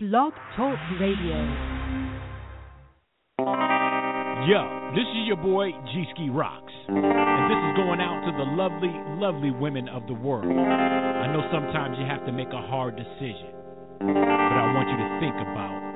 Blog Talk Radio. Yo, this is your boy G Ski Rocks. And this is going out to the lovely, lovely women of the world. I know sometimes you have to make a hard decision, but I want you to think about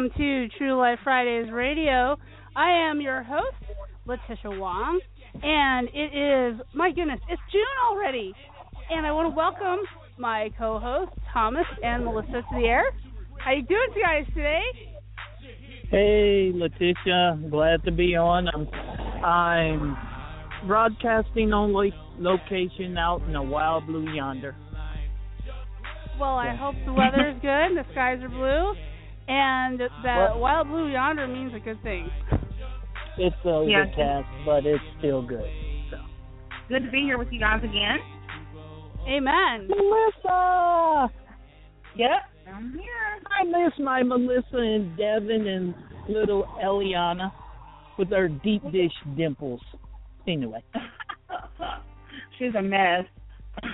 welcome to TRU-Life Fridays Radio. I am your host, Letitia Wong, and it is my goodness, it's June already. And I want to welcome my co-hosts Thomas and Melissa to the air. How are you doing, guys, today? Hey, Letitia, glad to be on. I'm, I'm broadcasting on location out in the wild blue yonder. Well, I hope the weather is good, and the skies are blue, and that Well- wild blue yonder means a good thing. It's overcast, but it's still good. So. Good to be here with you guys again. Amen. Melissa, Yep, I'm here. I miss my Melissa and Devin and little Eliana with her deep dish dimples. Anyway, She's a mess.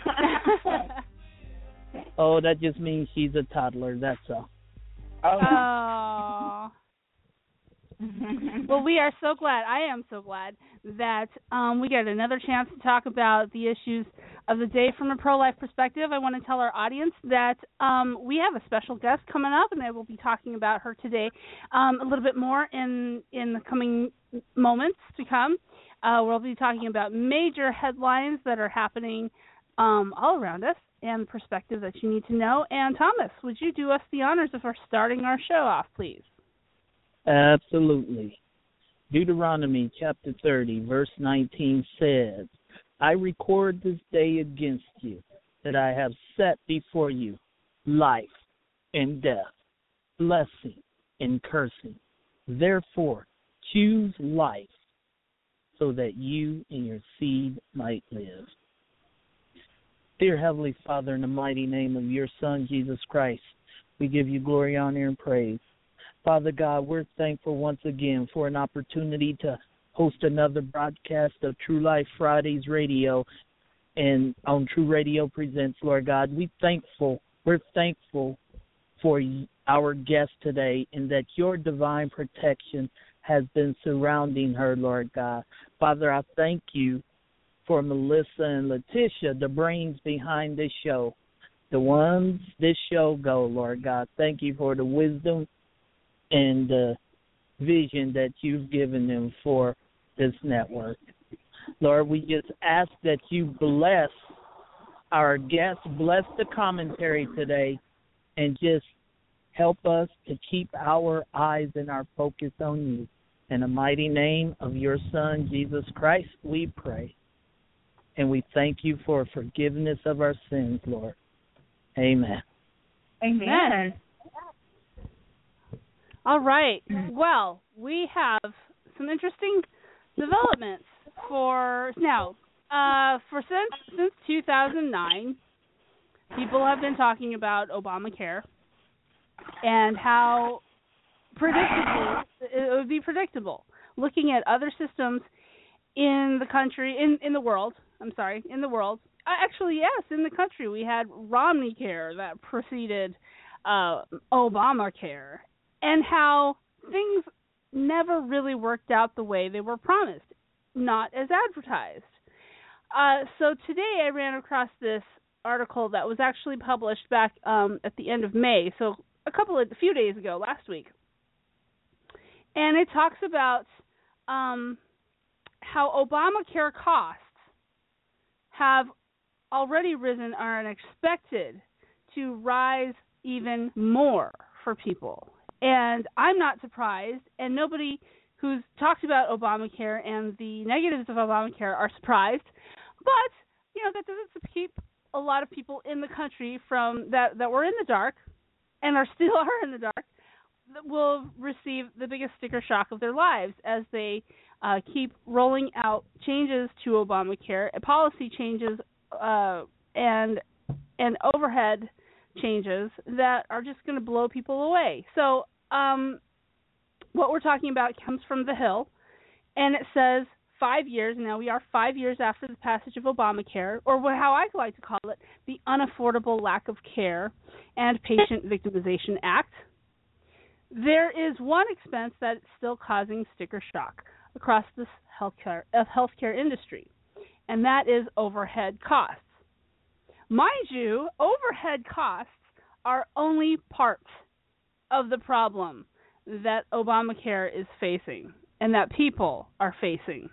oh, that just means she's a toddler. That's all. Oh. Well, we are so glad. I am so glad that um, we get another chance to talk about the issues of the day from a pro-life perspective. I want to tell our audience that um, we have a special guest coming up, and I will be talking about her today um, a little bit more in in the coming moments to come. Uh, we'll be talking about major headlines that are happening um, all around us and perspective that you need to know. And Thomas, would you do us the honors of starting our show off, please? Absolutely. Deuteronomy chapter 30, verse 19 says, I record this day against you, that I have set before you life and death, blessing and cursing. Therefore, choose life so that you and your seed might live. Dear Heavenly Father, in the mighty name of your Son, Jesus Christ, we give you glory, honor, and praise. Father God, we're thankful once again for an opportunity to host another broadcast of TRU-Life Fridays Radio and on True Radio Presents, Lord God. we're thankful, we're thankful for our guest today and that your divine protection has been surrounding her, Lord God. Father, I thank you for Melissa and Letitia, the brains behind this show, the ones this show go, Lord God. Thank you for the wisdom and the vision that you've given them for this network. Lord, we just ask that you bless our guests, bless the commentary today, and just help us to keep our eyes and our focus on you. In the mighty name of your Son, Jesus Christ, we pray. And we thank you for forgiveness of our sins, Lord. Amen. Amen. All right. Well, we have some interesting developments for now. Uh, for since since 2009, people have been talking about Obamacare and how predictable it would be predictable. Looking at other systems in the country, in in the world, I'm sorry, in the world. Uh, actually, yes, in the country we had Romney Care that preceded uh, Obamacare, and how things never really worked out the way they were promised, not as advertised. Uh, so today I ran across this article that was actually published back um, at the end of May, so a couple of a few days ago, last week, and it talks about um, how Obamacare costs have already risen are expected to rise even more for people. And I'm not surprised, and nobody who's talked about Obamacare and the negatives of Obamacare are surprised. But you know that doesn't keep a lot of people in the country from that that were in the dark and are still are in the dark that will receive the biggest sticker shock of their lives as they uh, keep rolling out changes to Obamacare, policy changes, uh, and and overhead changes that are just going to blow people away. So, um, what we're talking about comes from the Hill, and it says five years. Now we are five years after the passage of Obamacare, or how I like to call it, the Unaffordable Lack of Care and Patient Victimization Act. There is one expense that is still causing sticker shock across the healthcare uh, healthcare industry, and that is overhead costs. Mind you, overhead costs are only part of the problem that Obamacare is facing and that people are facing.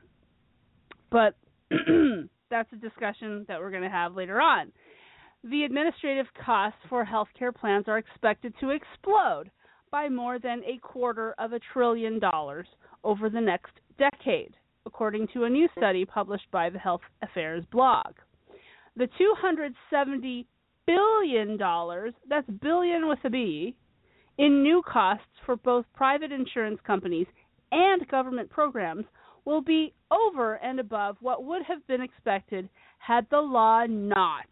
But that's a discussion that we're going to have later on. The administrative costs for healthcare plans are expected to explode by more than a quarter of a trillion dollars over the next decade, according to a new study published by the Health Affairs blog. The 270 billion dollars, that's billion with a B, in new costs for both private insurance companies and government programs will be over and above what would have been expected had the law not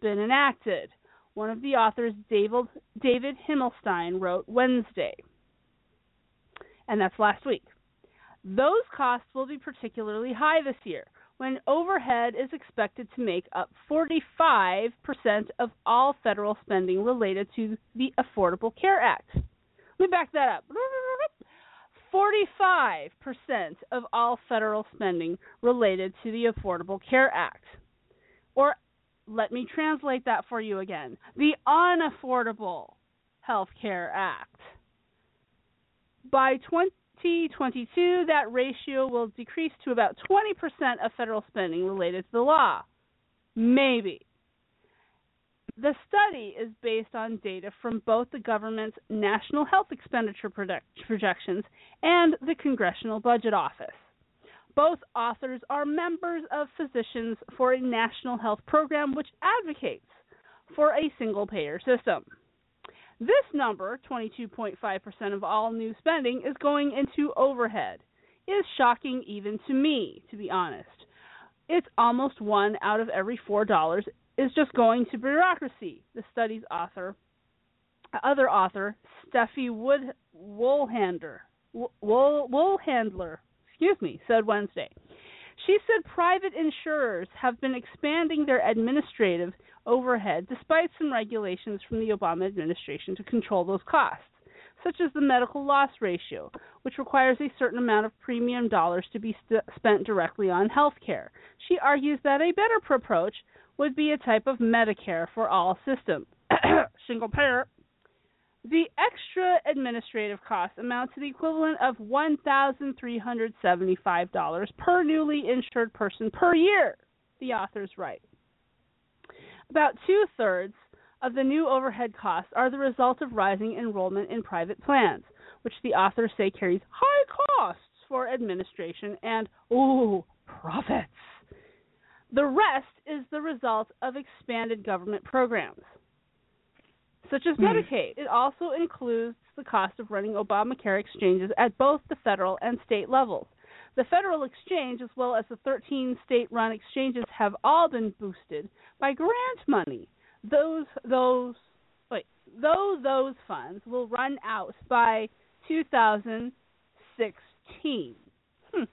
been enacted. One of the authors, David Himmelstein, wrote Wednesday, and that's last week. Those costs will be particularly high this year, when overhead is expected to make up 45% of all federal spending related to the Affordable Care Act. Let me back that up. 45% of all federal spending related to the Affordable Care Act. Or let me translate that for you again the Unaffordable Health Care Act. By 2022, that ratio will decrease to about 20% of federal spending related to the law. Maybe. The study is based on data from both the government's national health expenditure projections and the Congressional Budget Office. Both authors are members of Physicians for a National Health Program, which advocates for a single payer system. This number, 22.5% of all new spending, is going into overhead. Is shocking even to me, to be honest. It's almost one out of every four dollars is just going to bureaucracy. The study's author, other author, Steffie Wood Woolhandler, Wool, Woolhandler, excuse me, said Wednesday. She said private insurers have been expanding their administrative overhead despite some regulations from the Obama administration to control those costs, such as the medical loss ratio, which requires a certain amount of premium dollars to be st- spent directly on health care. She argues that a better approach would be a type of Medicare for all system. Single payer. The extra administrative costs amount to the equivalent of $1,375 per newly insured person per year, the authors write. About two thirds of the new overhead costs are the result of rising enrollment in private plans, which the authors say carries high costs for administration and, ooh, profits. The rest is the result of expanded government programs, such as mm. Medicaid. It also includes the cost of running Obamacare exchanges at both the federal and state levels. The federal exchange, as well as the 13 state run exchanges, have all been boosted by grant money. Those, those, wait, though those funds will run out by 2016. Hmm.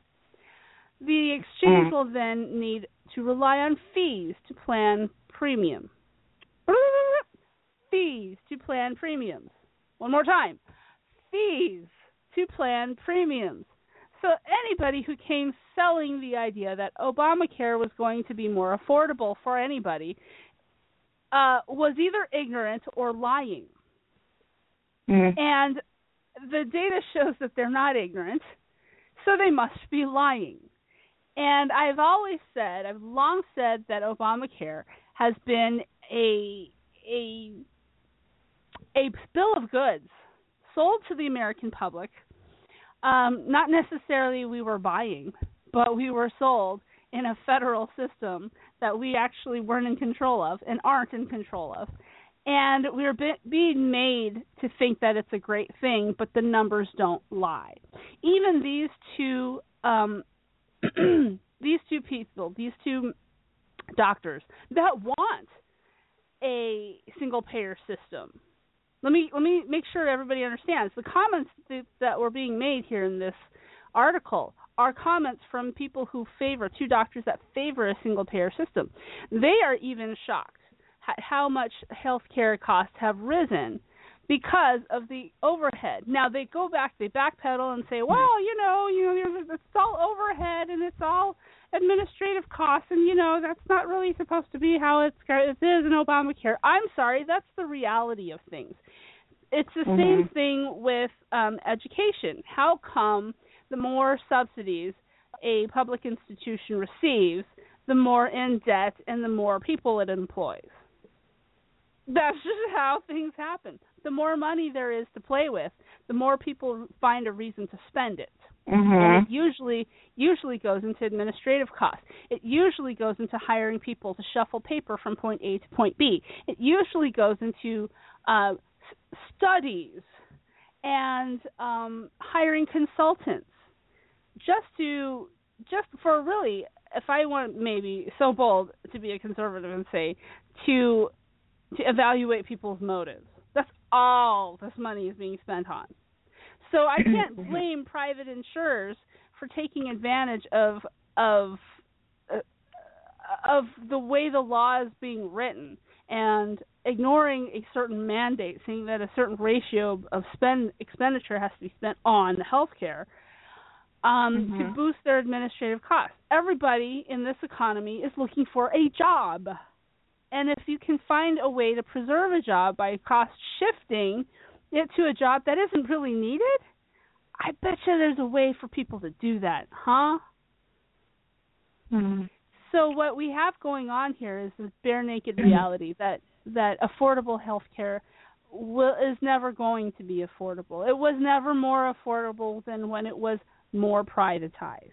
The exchange mm. will then need to rely on fees to plan premium. fees to plan premiums. One more time. Fees to plan premiums. So anybody who came selling the idea that Obamacare was going to be more affordable for anybody uh, was either ignorant or lying. Mm. And the data shows that they're not ignorant, so they must be lying. And I've always said, I've long said that Obamacare has been a a a bill of goods sold to the American public um, not necessarily we were buying, but we were sold in a federal system that we actually weren't in control of and aren't in control of. And we're be- being made to think that it's a great thing, but the numbers don't lie. Even these two, um, these two people, these two doctors that want a single payer system let me let me make sure everybody understands the comments that, were being made here in this article are comments from people who favor two doctors that favor a single payer system. They are even shocked at how much healthcare costs have risen because of the overhead. Now they go back, they backpedal and say, well, you know, you know, it's all overhead and it's all administrative costs, and you know that's not really supposed to be how it's it is in Obamacare. I'm sorry, that's the reality of things it's the mm-hmm. same thing with um, education. How come the more subsidies a public institution receives, the more in debt and the more people it employs? That's just how things happen. The more money there is to play with, the more people find a reason to spend it. Mm-hmm. And it usually usually goes into administrative costs. It usually goes into hiring people to shuffle paper from point A to point B. It usually goes into uh, studies and um, hiring consultants just to just for really if I want maybe so bold to be a conservative and say to to evaluate people's motives. That's all this money is being spent on. So I can't blame private insurers for taking advantage of of uh, of the way the law is being written and ignoring a certain mandate, saying that a certain ratio of spend expenditure has to be spent on healthcare um, mm-hmm. to boost their administrative costs. Everybody in this economy is looking for a job, and if you can find a way to preserve a job by cost shifting it to a job that isn't really needed, I bet you there's a way for people to do that, huh? Mm-hmm. So what we have going on here is this bare naked reality that that affordable health care will, is never going to be affordable. It was never more affordable than when it was more privatized.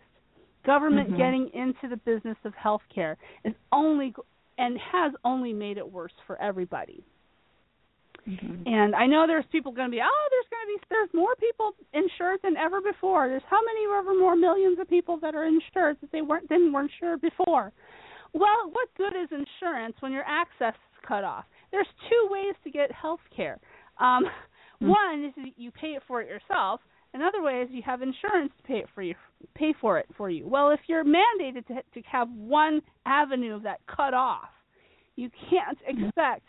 Government mm-hmm. getting into the business of healthcare is only and has only made it worse for everybody. Mm-hmm. And I know there's people going to be, oh, there's going to be there's more people insured than ever before. There's how many ever more millions of people that are insured that they weren't didn't weren't insured before. Well, what good is insurance when your access is cut off? There's two ways to get health care. Um, mm-hmm. One is you pay it for it yourself. Another way is you have insurance to pay it for you, pay for it for you. Well, if you're mandated to to have one avenue of that cut off, you can't expect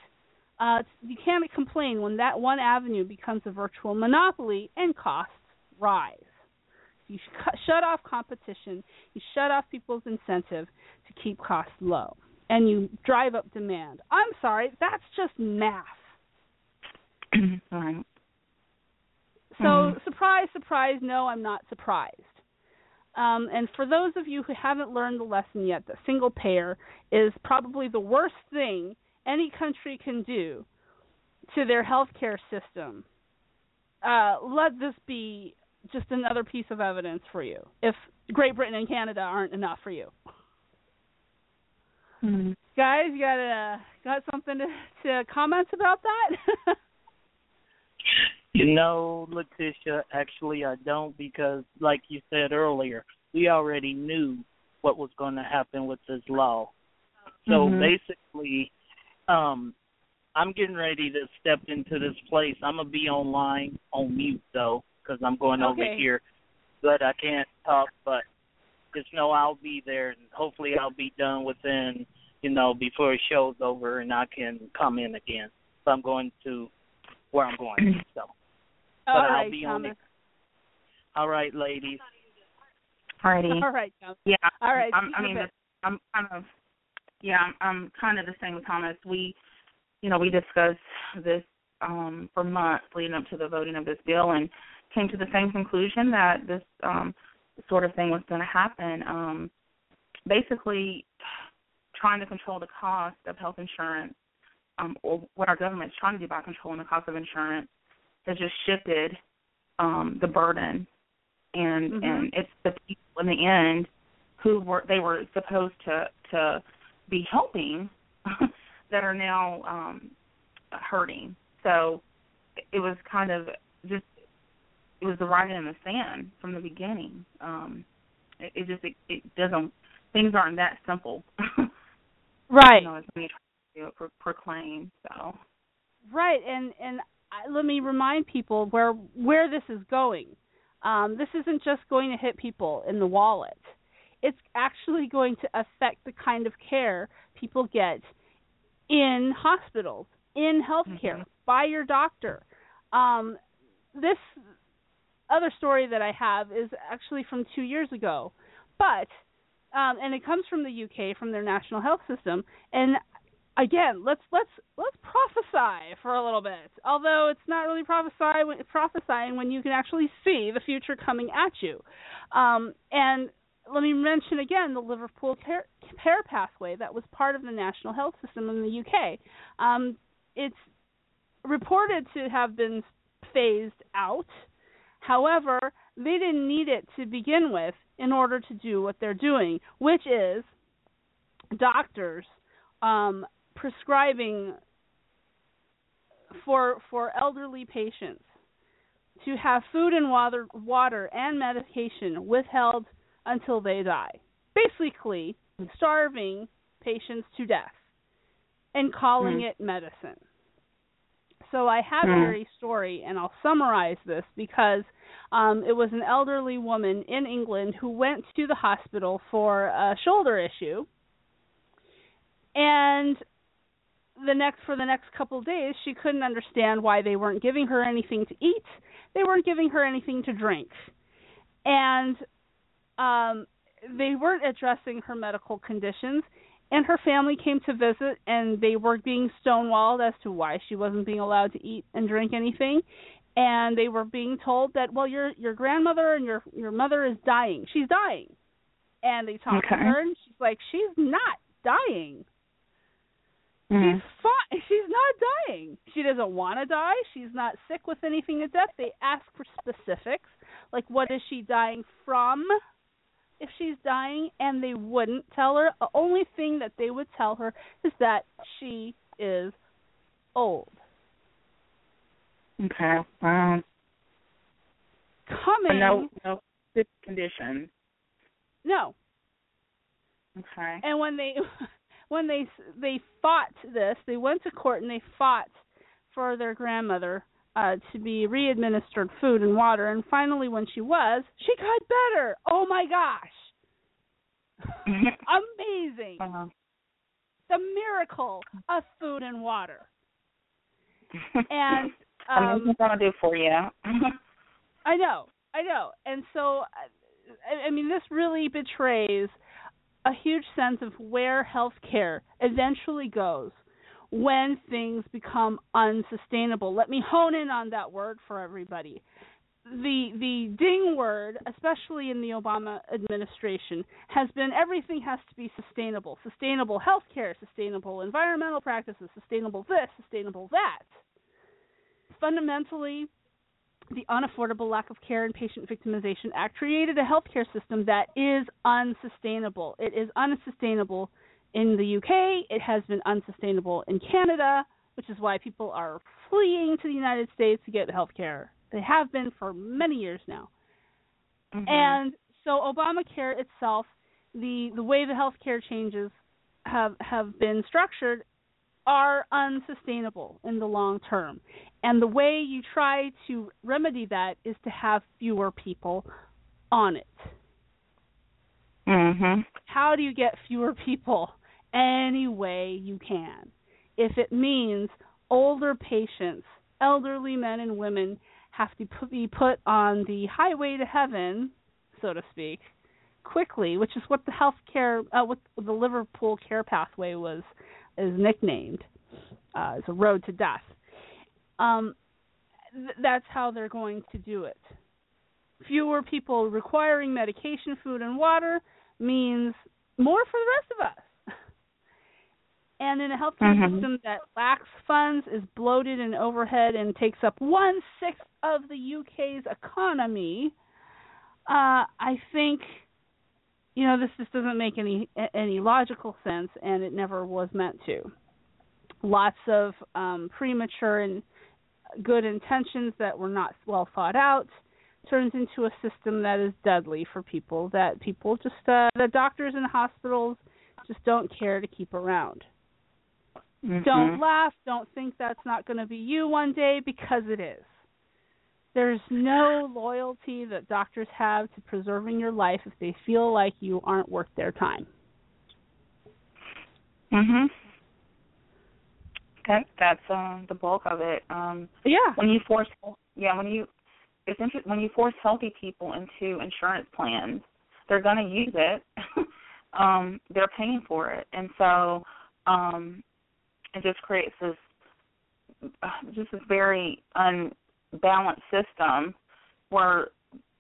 uh, you can't complain when that one avenue becomes a virtual monopoly and costs rise. You sh- shut off competition, you shut off people's incentive to keep costs low, and you drive up demand. I'm sorry, that's just math. right. So, mm-hmm. surprise, surprise, no, I'm not surprised. Um, and for those of you who haven't learned the lesson yet, that single payer is probably the worst thing any country can do to their healthcare system. Uh, let this be just another piece of evidence for you. If Great Britain and Canada aren't enough for you, mm-hmm. guys, you got uh, got something to, to comment about that? You know, Letitia, actually I don't because like you said earlier, we already knew what was going to happen with this law. So mm-hmm. basically um I'm getting ready to step into this place. I'm going to be online on mute though cuz I'm going okay. over here. But I can't talk, but just know I'll be there and hopefully I'll be done within, you know, before the show's over and I can come in again. So I'm going to where I'm going. So but All I'll right, be Thomas. on it. All right, ladies. Alrighty. All right, Thomas. Yeah. All right. I'm, I mean, I'm kind of, yeah, I'm, I'm kind of the same with Thomas. We, you know, we discussed this um, for months leading up to the voting of this bill and came to the same conclusion that this um, sort of thing was going to happen. Um, basically, trying to control the cost of health insurance, um, or what our government is trying to do by controlling the cost of insurance, has just shifted um, the burden, and mm-hmm. and it's the people in the end who were they were supposed to to be helping that are now um, hurting. So it was kind of just it was the writing in the sand from the beginning. Um, it, it just it, it doesn't things aren't that simple. right. You know, as we try to pro- proclaim. So. Right, and and I, let me remind people where where this is going. Um, this isn't just going to hit people in the wallet. It's actually going to affect the kind of care people get in hospitals, in healthcare, mm-hmm. by your doctor. Um, this other story that I have is actually from two years ago, but um, and it comes from the UK, from their national health system, and again, let's let's let's prophesy for a little bit. Although it's not really prophesy when, prophesying when you can actually see the future coming at you. Um, and let me mention again the Liverpool care, pathway that was part of the national health system in the UK. Um, it's reported to have been phased out. However, they didn't need it to begin with in order to do what they're doing, which is doctors um, prescribing for for elderly patients to have food and water water and medication withheld until they die. Basically, starving patients to death and calling mm. it medicine. So I have mm. a very story, and I'll summarize this because um, it was an elderly woman in England who went to the hospital for a shoulder issue, and the next for the next couple of days she couldn't understand why they weren't giving her anything to eat they weren't giving her anything to drink and um they weren't addressing her medical conditions and her family came to visit and they were being stonewalled as to why she wasn't being allowed to eat and drink anything and they were being told that well your your grandmother and your your mother is dying she's dying and they talked okay. to her and she's like she's not dying Mm-hmm. She's fine. She's not dying. She doesn't want to die. She's not sick with anything to death. They ask for specifics, like what is she dying from? If she's dying, and they wouldn't tell her. The only thing that they would tell her is that she is old. Okay. Um. Coming. No. No. This condition. No. Okay. And when they when they they fought this, they went to court and they fought for their grandmother uh to be re-administered food and water and finally when she was, she got better. Oh my gosh. Amazing. uh-huh. The miracle of food and water. And I mean, um gonna do for you? I know, I know, and so I, I mean, this really betrays a huge sense of where healthcare eventually goes when things become unsustainable. Let me hone in on that word for everybody. The the ding word, especially in the Obama administration, has been everything has to be sustainable. Sustainable healthcare, sustainable environmental practices, sustainable this, sustainable that. Fundamentally, the Unaffordable Lack of Care and Patient Victimization Act created a healthcare system that is unsustainable. It is unsustainable in the UK, it has been unsustainable in Canada, which is why people are fleeing to the United States to get health care. They have been for many years now. Mhm. And so Obamacare itself, the the way the healthcare changes have have been structured are unsustainable in the long term. And the way you try to remedy that is to have fewer people on it. Mhm. How do you get fewer people? Any way you can. If it means older patients, elderly men and women have to be put on the highway to heaven, so to speak, quickly, which is what the healthcare, uh, what the Liverpool Care Pathway was is nicknamed. Uh, a road to death. Um, th- that's how they're going to do it. Fewer people requiring medication, food, and water means more for the rest of us. And in a healthcare Mhm. system that lacks funds, is bloated in overhead, and takes up one sixth of the UK's economy, uh, I think, you know, this just doesn't make any any logical sense, and it never was meant to. Lots of um, premature and good intentions that were not well thought out turns into a system that is deadly for people that people just uh, that doctors and hospitals just don't care to keep around. Mhm. Don't laugh. Don't think that's not going to be you one day because it is. There's no loyalty that doctors have to preserving your life if they feel like you aren't worth their time. Mhm. That that's um the bulk of it. Um Yeah. when you force yeah, when you it's interesting when you force healthy people into insurance plans, they're going to use it. um they're paying for it. And so um it just creates this uh, just this very unbalanced system where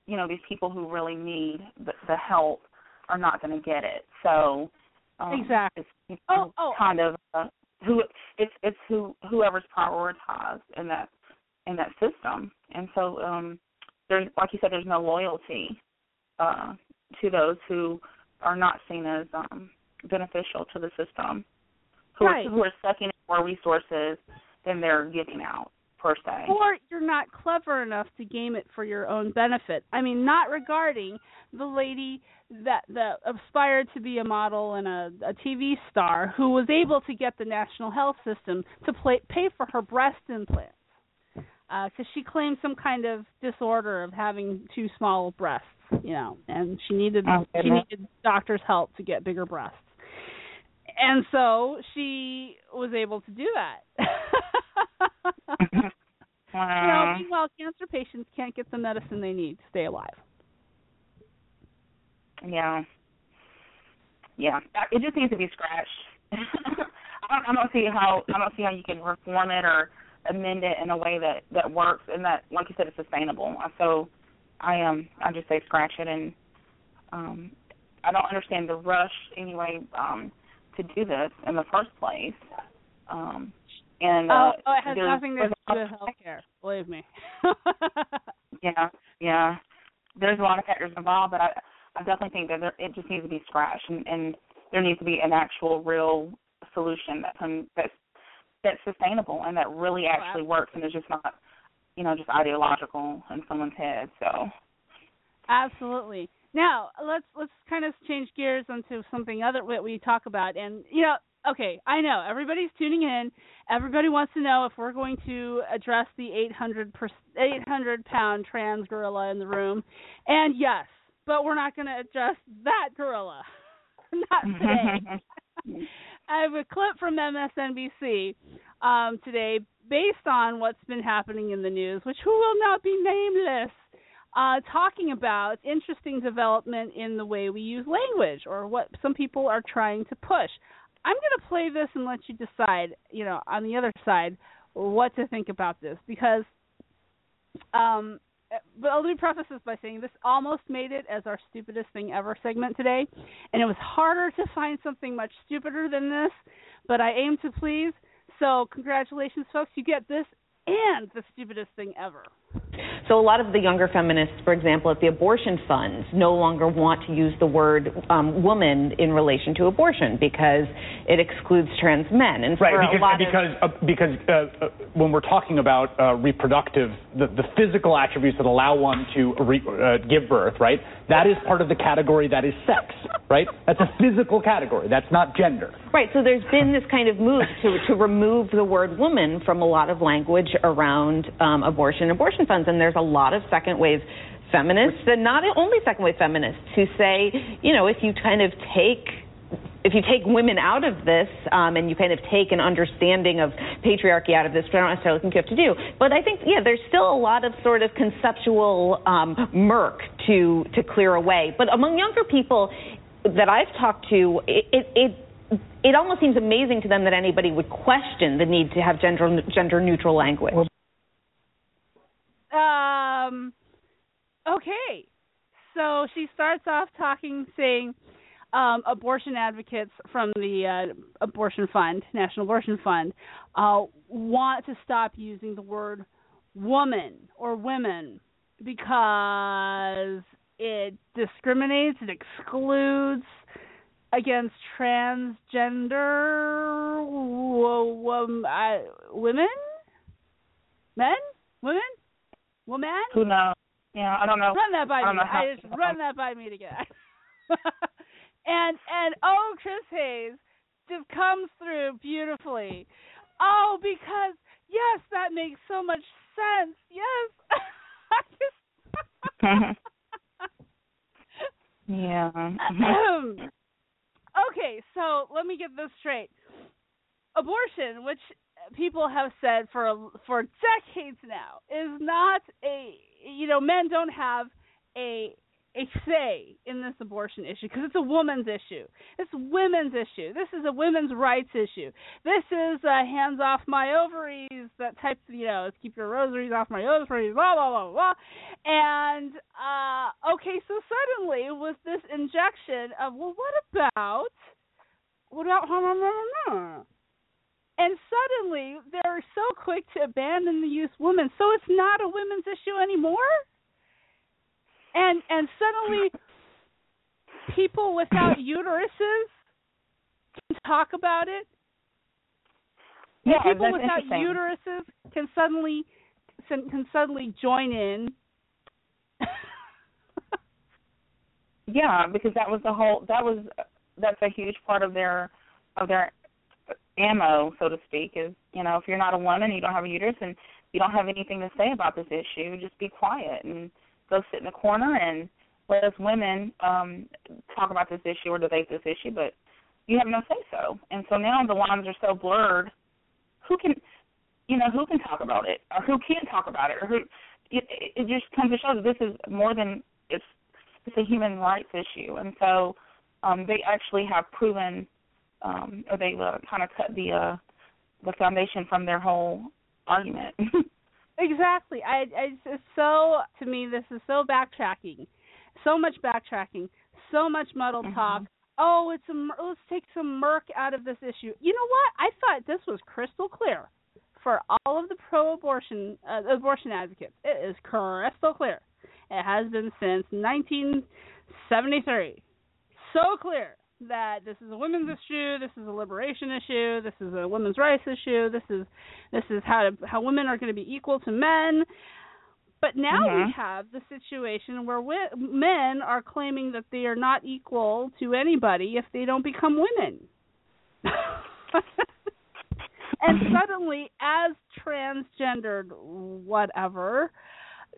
you know these people who really need the, the help are not going to get it. So um, Exactly. It's, Oh, oh. kind of uh, who it's it's who whoever's prioritized in that in that system, and so um, there's like you said, there's no loyalty uh, to those who are not seen as um, beneficial to the system, who Right. are who are sucking in more resources than they're giving out per se. Or you're not clever enough to game it for your own benefit. I mean, not regarding the lady that that aspired to be a model and a, a TV star who was able to get the national health system to play, pay for her breast implants uh, because she claimed some kind of disorder of having too small breasts, you know, and she needed Oh, she needed doctor's help to get bigger breasts. And so she was able to do that. You know, Wow. meanwhile, cancer patients can't get the medicine they need to stay alive. Yeah. Yeah. It just needs to be scratched. I don't, I don't see how I don't see how you can reform it or amend it in a way that that works and that, like you said, is sustainable. So, I um I just say scratch it and um I don't understand the rush anyway um to do this in the first place. Um and uh, oh, oh, it has nothing to do with healthcare. Believe me. Yeah, yeah. There's a lot of factors involved, but I, I definitely think that there, it just needs to be scratched, and, and there needs to be an actual, real solution that can that's that's sustainable and that really actually works, and is just not you know, just ideological in someone's head. So Absolutely. Now let's let's kind of change gears onto something other that we talk about, and you know, okay, I know everybody's tuning in. Everybody wants to know if we're going to address the 800 per, 800 pound trans gorilla in the room, and yes, but we're not going to address that gorilla, not today. I have a clip from MSNBC um, today based on what's been happening in the news, which who will not be nameless uh, talking about interesting development in the way we use language or what some people are trying to push. I'm going to play this and let you decide, you know, on the other side, what to think about this because um but let me preface this by saying this almost made it as our stupidest thing ever segment today, and it was harder to find something much stupider than this, but I aim to please. So, congratulations, folks! You get this and the stupidest thing ever. So a lot of the younger feminists, for example, at the abortion funds, no longer want to use the word um, woman in relation to abortion because it excludes trans men. And right, because because of, uh, because uh, uh, when we're talking about uh, reproductive, the, the physical attributes that allow one to re, uh, give birth, right? That is part of the category that is sex, right? That's a physical category. That's not gender. Right. So there's been this kind of move to to remove the word woman from a lot of language around um, abortion, abortion funds, and there's a lot of second wave feminists, and not only second wave feminists, who say, you know, if you kind of take if you take women out of this um, and you kind of take an understanding of patriarchy out of this, which I don't necessarily think you have to do, but I think yeah, there's still a lot of sort of conceptual um, murk to to clear away. But among younger people that I've talked to, it, it, it it almost seems amazing to them that anybody would question the need to have gender gender neutral language. Um. Okay. So she starts off talking, saying, um, abortion advocates from the uh, Abortion Fund, National Abortion Fund, uh, want to stop using the word woman or women because it discriminates, it excludes against transgender w- uh, women, men, women, woman. who knows? Yeah, I don't know. Run that by I me. I just run that by me to again. and and oh, Chris Hayes just comes through beautifully. Oh, because yes, that makes so much sense. Yes. Just yeah. okay, so let me get this straight. Abortion, which people have said for for decades now, is not a you know men don't have a a say in this abortion issue because it's a woman's issue. It's women's issue. This is a women's rights issue. This is uh, hands off my ovaries, that type, you know, keep your rosaries off my ovaries, blah, blah, blah, blah. And, uh, okay, so suddenly with this injection of, well, what about, what about, and suddenly they're so quick to abandon the use women. So it's not a women's issue anymore? and and suddenly people without uteruses can talk about it. And Yeah, people that's without uteruses can suddenly can suddenly join in. Yeah, because that was the whole. That was that's a huge part of their of their ammo, so to speak. Is you know if you're not a woman, you don't have a uterus, and you don't have anything to say about this issue, just be quiet and go sit in the corner and let us women um talk about this issue or debate this issue. But you have no say so, and so now the lines are so blurred. Who can, you know, who can talk about it or who can't talk about it or who? It, it just comes to show that this is more than it's it's a human rights issue, and so um, they actually have proven, um, or they uh, kind of cut the uh, the foundation from their whole argument. Exactly. I, I it's so to me this is so backtracking, so much backtracking, so much muddled Mhm. talk. Oh, it's a let's take some murk out of this issue. You know what? I thought this was crystal clear for all of the pro-abortion uh, abortion advocates. It is crystal clear. It has been since 1973. So clear that this is a women's issue, this is a liberation issue, this is a women's rights issue, this is this is how to, how women are going to be equal to men. But now Mhm. we have the situation where men are claiming that they are not equal to anybody if they don't become women. and suddenly, as transgendered whatever,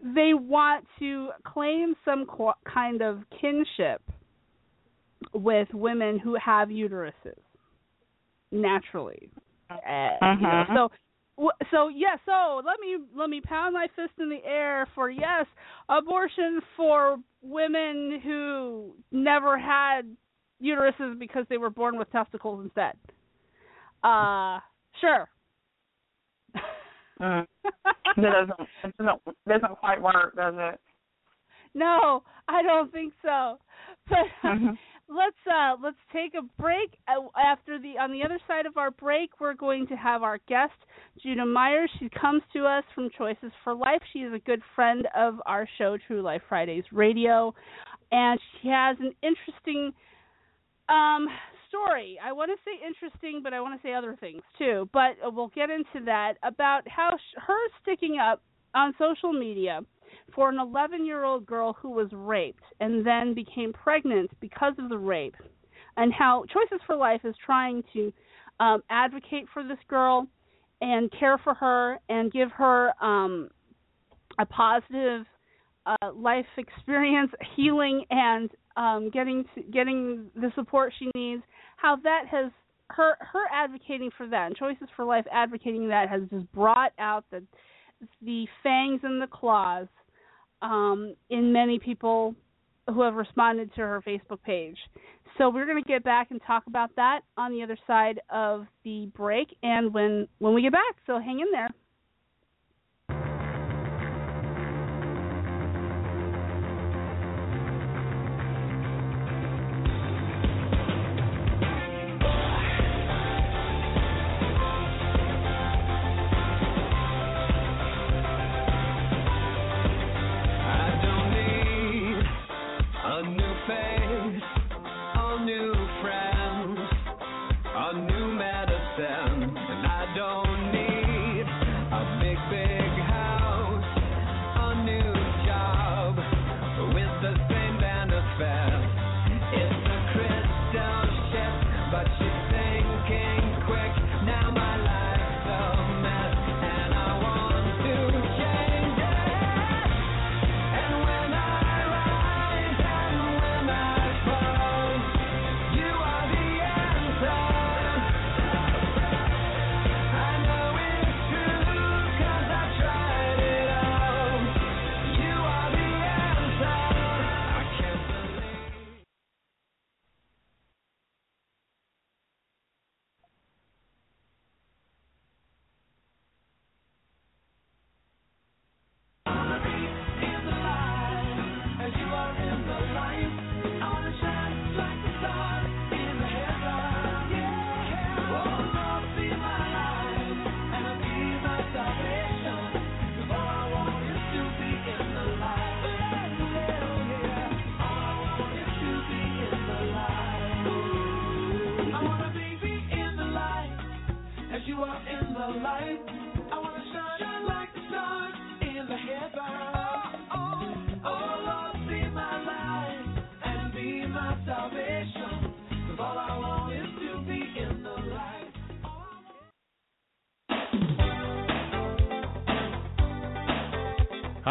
they want to claim some qu- kind of kinship with women who have uteruses naturally. Uh, you know, Mhm. so so yeah, so let me let me pound my fist in the air for yes, abortion for women who never had uteruses because they were born with testicles instead. Uh sure. Mm. It doesn't it doesn't doesn't quite work, does it? no, I don't think so. But Mhm. Let's uh let's take a break. Uh, after the on the other side of our break we're going to have our guest Juda Myers she comes to us from Choices for Life. She is a good friend of our show TRU-Life Fridays radio. And she has an interesting um story. I want to say interesting but I want to say other things too. But we'll get into that about how sh- her sticking up on social media for an 11 year old girl who was raped and then became pregnant because of the rape, and how Choices4Life is trying to um, advocate for this girl and care for her and give her um, a positive uh, life experience, healing, and um, getting to, getting the support she needs. How that has her her advocating for that and Choices4Life advocating that has just brought out the the fangs and the claws um, in many people who have responded to her Facebook page. So we're going to get back and talk about that on the other side of the break and when when we get back. So hang in there.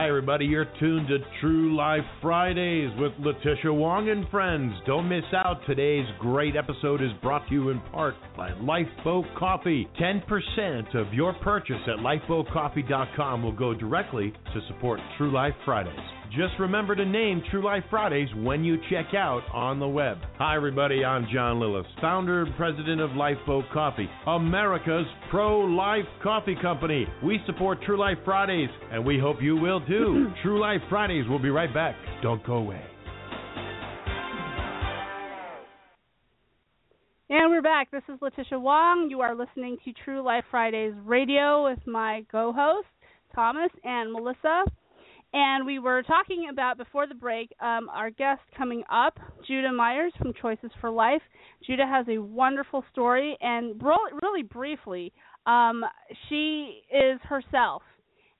Hi, everybody. You're tuned to TRU-Life Fridays with Letitia Wong and friends. Don't miss out. Today's great episode is brought to you in part by Lifeboat Coffee. 10% of your purchase at lifeboatcoffee.com will go directly to support TRU-Life Fridays. Just remember to name TRU-Life Fridays when you check out on the web. Hi, everybody. I'm John Lillis, founder and president of Lifeboat Coffee, America's pro life coffee company. We support TRU-Life Fridays, and we hope you will too. True Life Fridays will be right back. Don't go away. And we're back. This is Letitia Wong. You are listening to TRU-Life Fridays Radio with my co-hosts Thomas and Melissa. And we were talking about before the break um, our guest coming up, Juda Myers from Choices for Life. Juda has a wonderful story, and really briefly, um, she is herself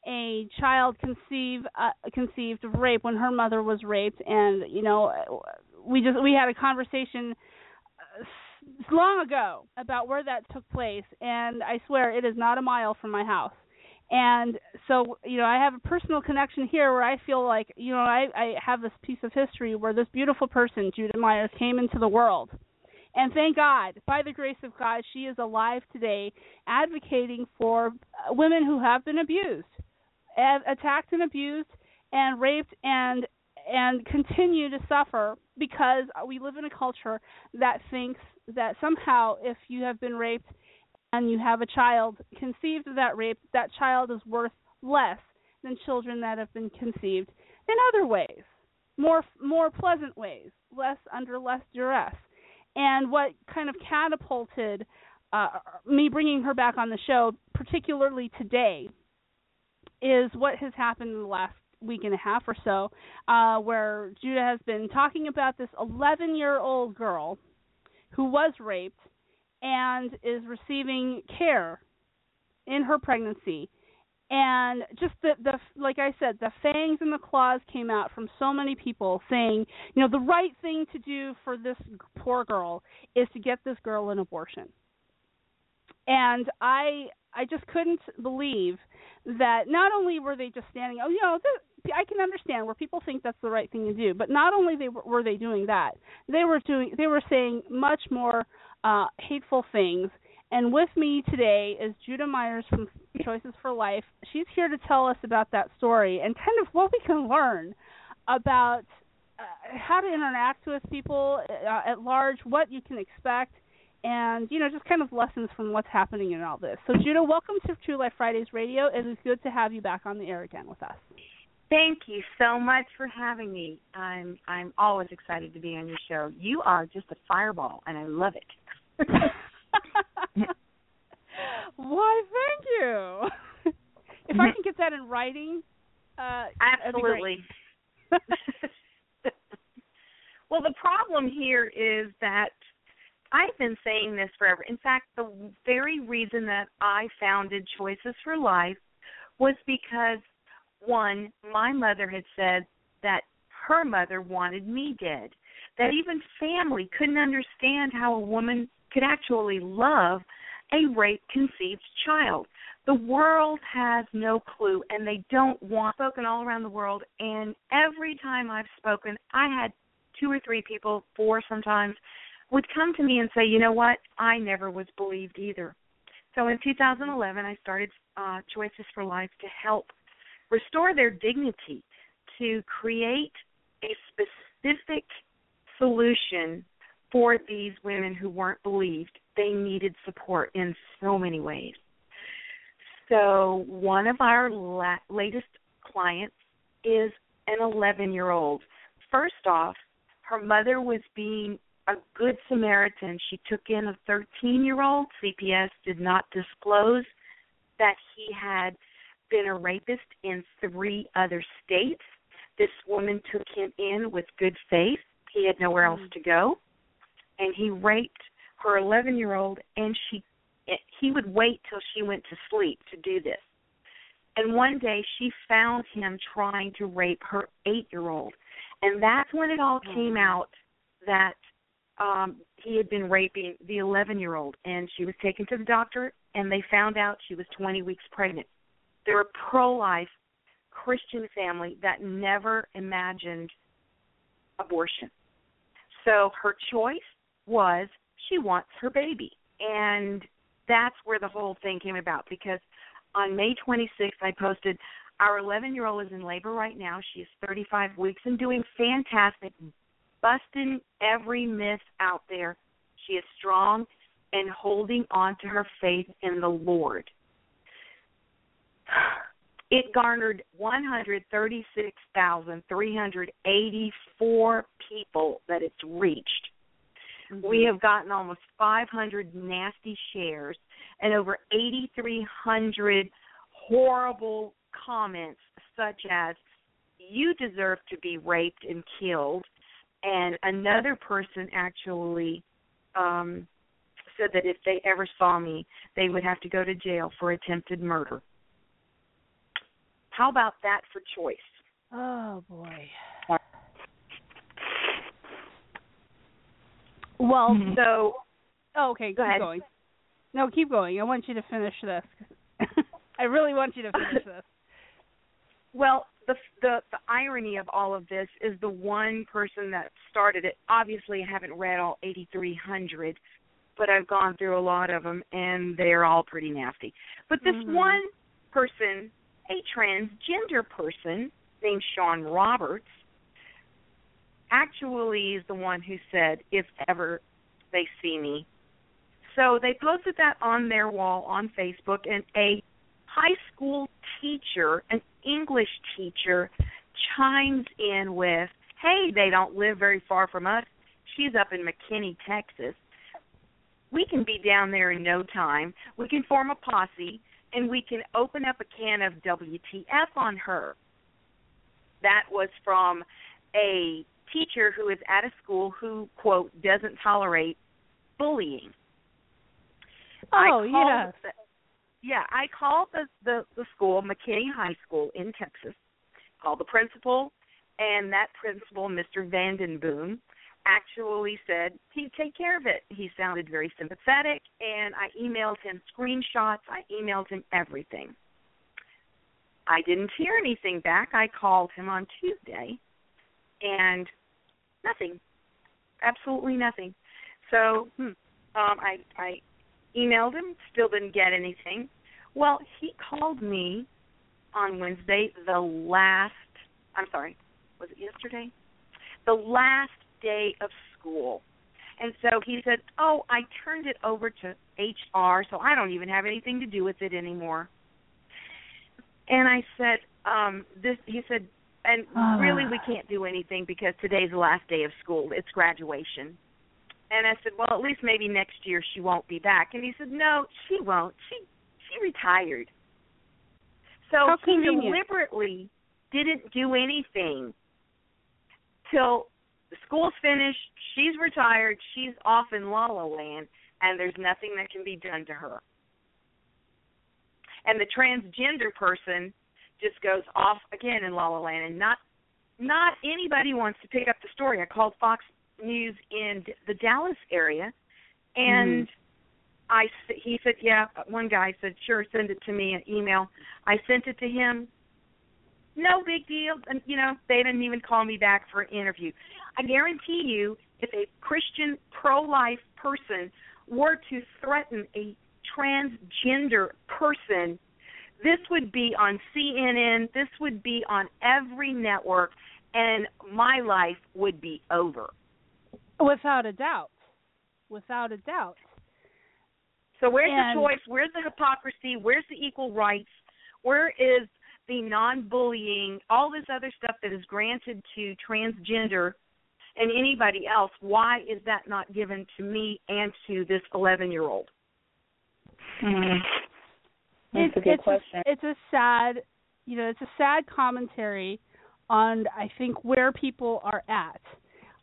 a child conceived uh, conceived of rape when her mother was raped, and you know we just we had a conversation uh, long ago about where that took place, and I swear it is not a mile from my house. And so, you know, I have a personal connection here where I feel like, you know, I, I have this piece of history where this beautiful person, Judith Myers, came into the world. And thank God, by the grace of God, she is alive today, advocating for uh, women who have been abused, attacked and abused, and raped and and continue to suffer because we live in a culture that thinks that somehow if you have been raped and you have a child conceived of that rape, that child is worth less than children that have been conceived in other ways, more more pleasant ways, less under less duress. And what kind of catapulted uh, me bringing her back on the show, particularly today, is what has happened in the last week and a half or so, uh, where Juda has been talking about this 11 year old girl who was raped and is receiving care in her pregnancy and just the the like I said, the fangs and the claws came out from so many people saying, you know, the right thing to do for this poor girl is to get this girl an abortion. And I I just couldn't believe that not only were they just standing, oh, you know, this, I can understand where people think that's the right thing to do, but not only they were, were they doing that, they were doing they were saying much more uh, hateful things. And with me today is Juda Myers from Choices4Life. She's here to tell us about that story and kind of what we can learn about uh, how to interact with people uh, at large, what you can expect, and you know just kind of lessons from what's happening in all this. So Juda, welcome to TRU-Life Fridays Radio. It is good to have you back on the air again with us. Thank you so much for having me. I'm I'm always excited to be on your show. You are just a fireball, and I love it. Why, thank you. if I can get that in writing, uh, absolutely. well, the problem here is that I've been saying this forever. In fact, the very reason that I founded Choices4Life was because one, my mother had said that her mother wanted me dead. That even family couldn't understand how a woman could actually love a rape conceived child. The world has no clue and they don't want spoken all around the world and every time I've spoken I had two or three people, four sometimes, would come to me and say, "You know what? I never was believed either." So in 2011 I started uh Choices4Life to help restore their dignity, to create a specific solution for these women who weren't believed. They needed support in so many ways. So, one of our la- latest clients is an 11 year old. First off, her mother was being a good Samaritan. She took in a 13 year old. CPS did not disclose that he had been a rapist in three other states. This woman took him in with good faith. He had nowhere else mm. to go and he raped her 11 year old and she he would wait till she went to sleep to do this. And one day she found him trying to rape her 8 year old and that's when it all came out that um he had been raping the 11 year old and she was taken to the doctor and they found out she was 20 weeks pregnant. They're a pro life christian family that never imagined abortion. So her choice was she wants her baby. And that's where the whole thing came about because on May 26th, I posted, Our 11 year old is in labor right now. She is 35 weeks and doing fantastic, busting every myth out there. She is strong and holding on to her faith in the Lord. It garnered 136,384 people that it's reached Mm-hmm. We have gotten almost 500 nasty shares and over 8,300 horrible comments, such as you deserve to be raped and killed. And another person actually um said that if they ever saw me, they would have to go to jail for attempted murder. How about that for choice? Oh boy. Well, Mm-hmm. So oh, okay, Go keep ahead. going. No, keep going. I want you to finish this. I really want you to finish this. Well, the the the irony of all of this is the one person that started it. Obviously, I haven't read all 8,300, but I've gone through a lot of them, and they're all pretty nasty. But this Mhm. one person, a transgender person named Sean Roberts, actually is the one who said, "If ever they see me." So they posted that on their wall on Facebook, and a high school teacher, an English teacher, chimes in with, "Hey, they don't live very far from us. She's up in McKinney, Texas. We can be down there in no time. We can form a posse, and we can open up a can of WTF on her." That was from a teacher who is at a school who quote doesn't tolerate bullying. Oh yes. the- yeah, I called the, the the school, McKinney High School in Texas. Called the principal, and that principal, Mr. Vandenboom, actually said he'd take care of it. He sounded very sympathetic, and I emailed him screenshots. I emailed him everything. I didn't hear anything back. I called him on Tuesday, and nothing, absolutely nothing. So hmm, um, I I emailed him, still didn't get anything. Well, he called me on Wednesday, the last, I'm sorry, was it yesterday? The last day of school. And so he said, Oh, I turned it over to HR, so I don't even have anything to do with it anymore. And I said, um, this he said, and Ah. really we can't do anything because today's the last day of school. It's graduation. And I said, Well, at least maybe next year she won't be back. And he said, No, she won't. She she retired. So How he deliberately didn't do anything till the school's finished, she's retired, she's off in La La Land, and there's nothing that can be done to her. And the transgender person just goes off again in La La Land, and not not anybody wants to pick up the story. I called Fox News in the Dallas area, and mm-hmm. I he said, yeah. One guy said, sure, send it to me an email. I sent it to him. No big deal, and you know they didn't even call me back for an interview. I guarantee you, if a Christian pro-life person were to threaten a transgender person, this would be on CNN, this would be on every network, and my life would be over. Without a doubt. Without a doubt. So where's And- the choice? Where's the hypocrisy? Where's the equal rights? Where is the non-bullying? All this other stuff that is granted to transgender and anybody else. Why is that not given to me and to this 11-year-old? Mm. That's It's a good it's question. A, it's a sad, you know, it's a sad commentary on I think where people are at.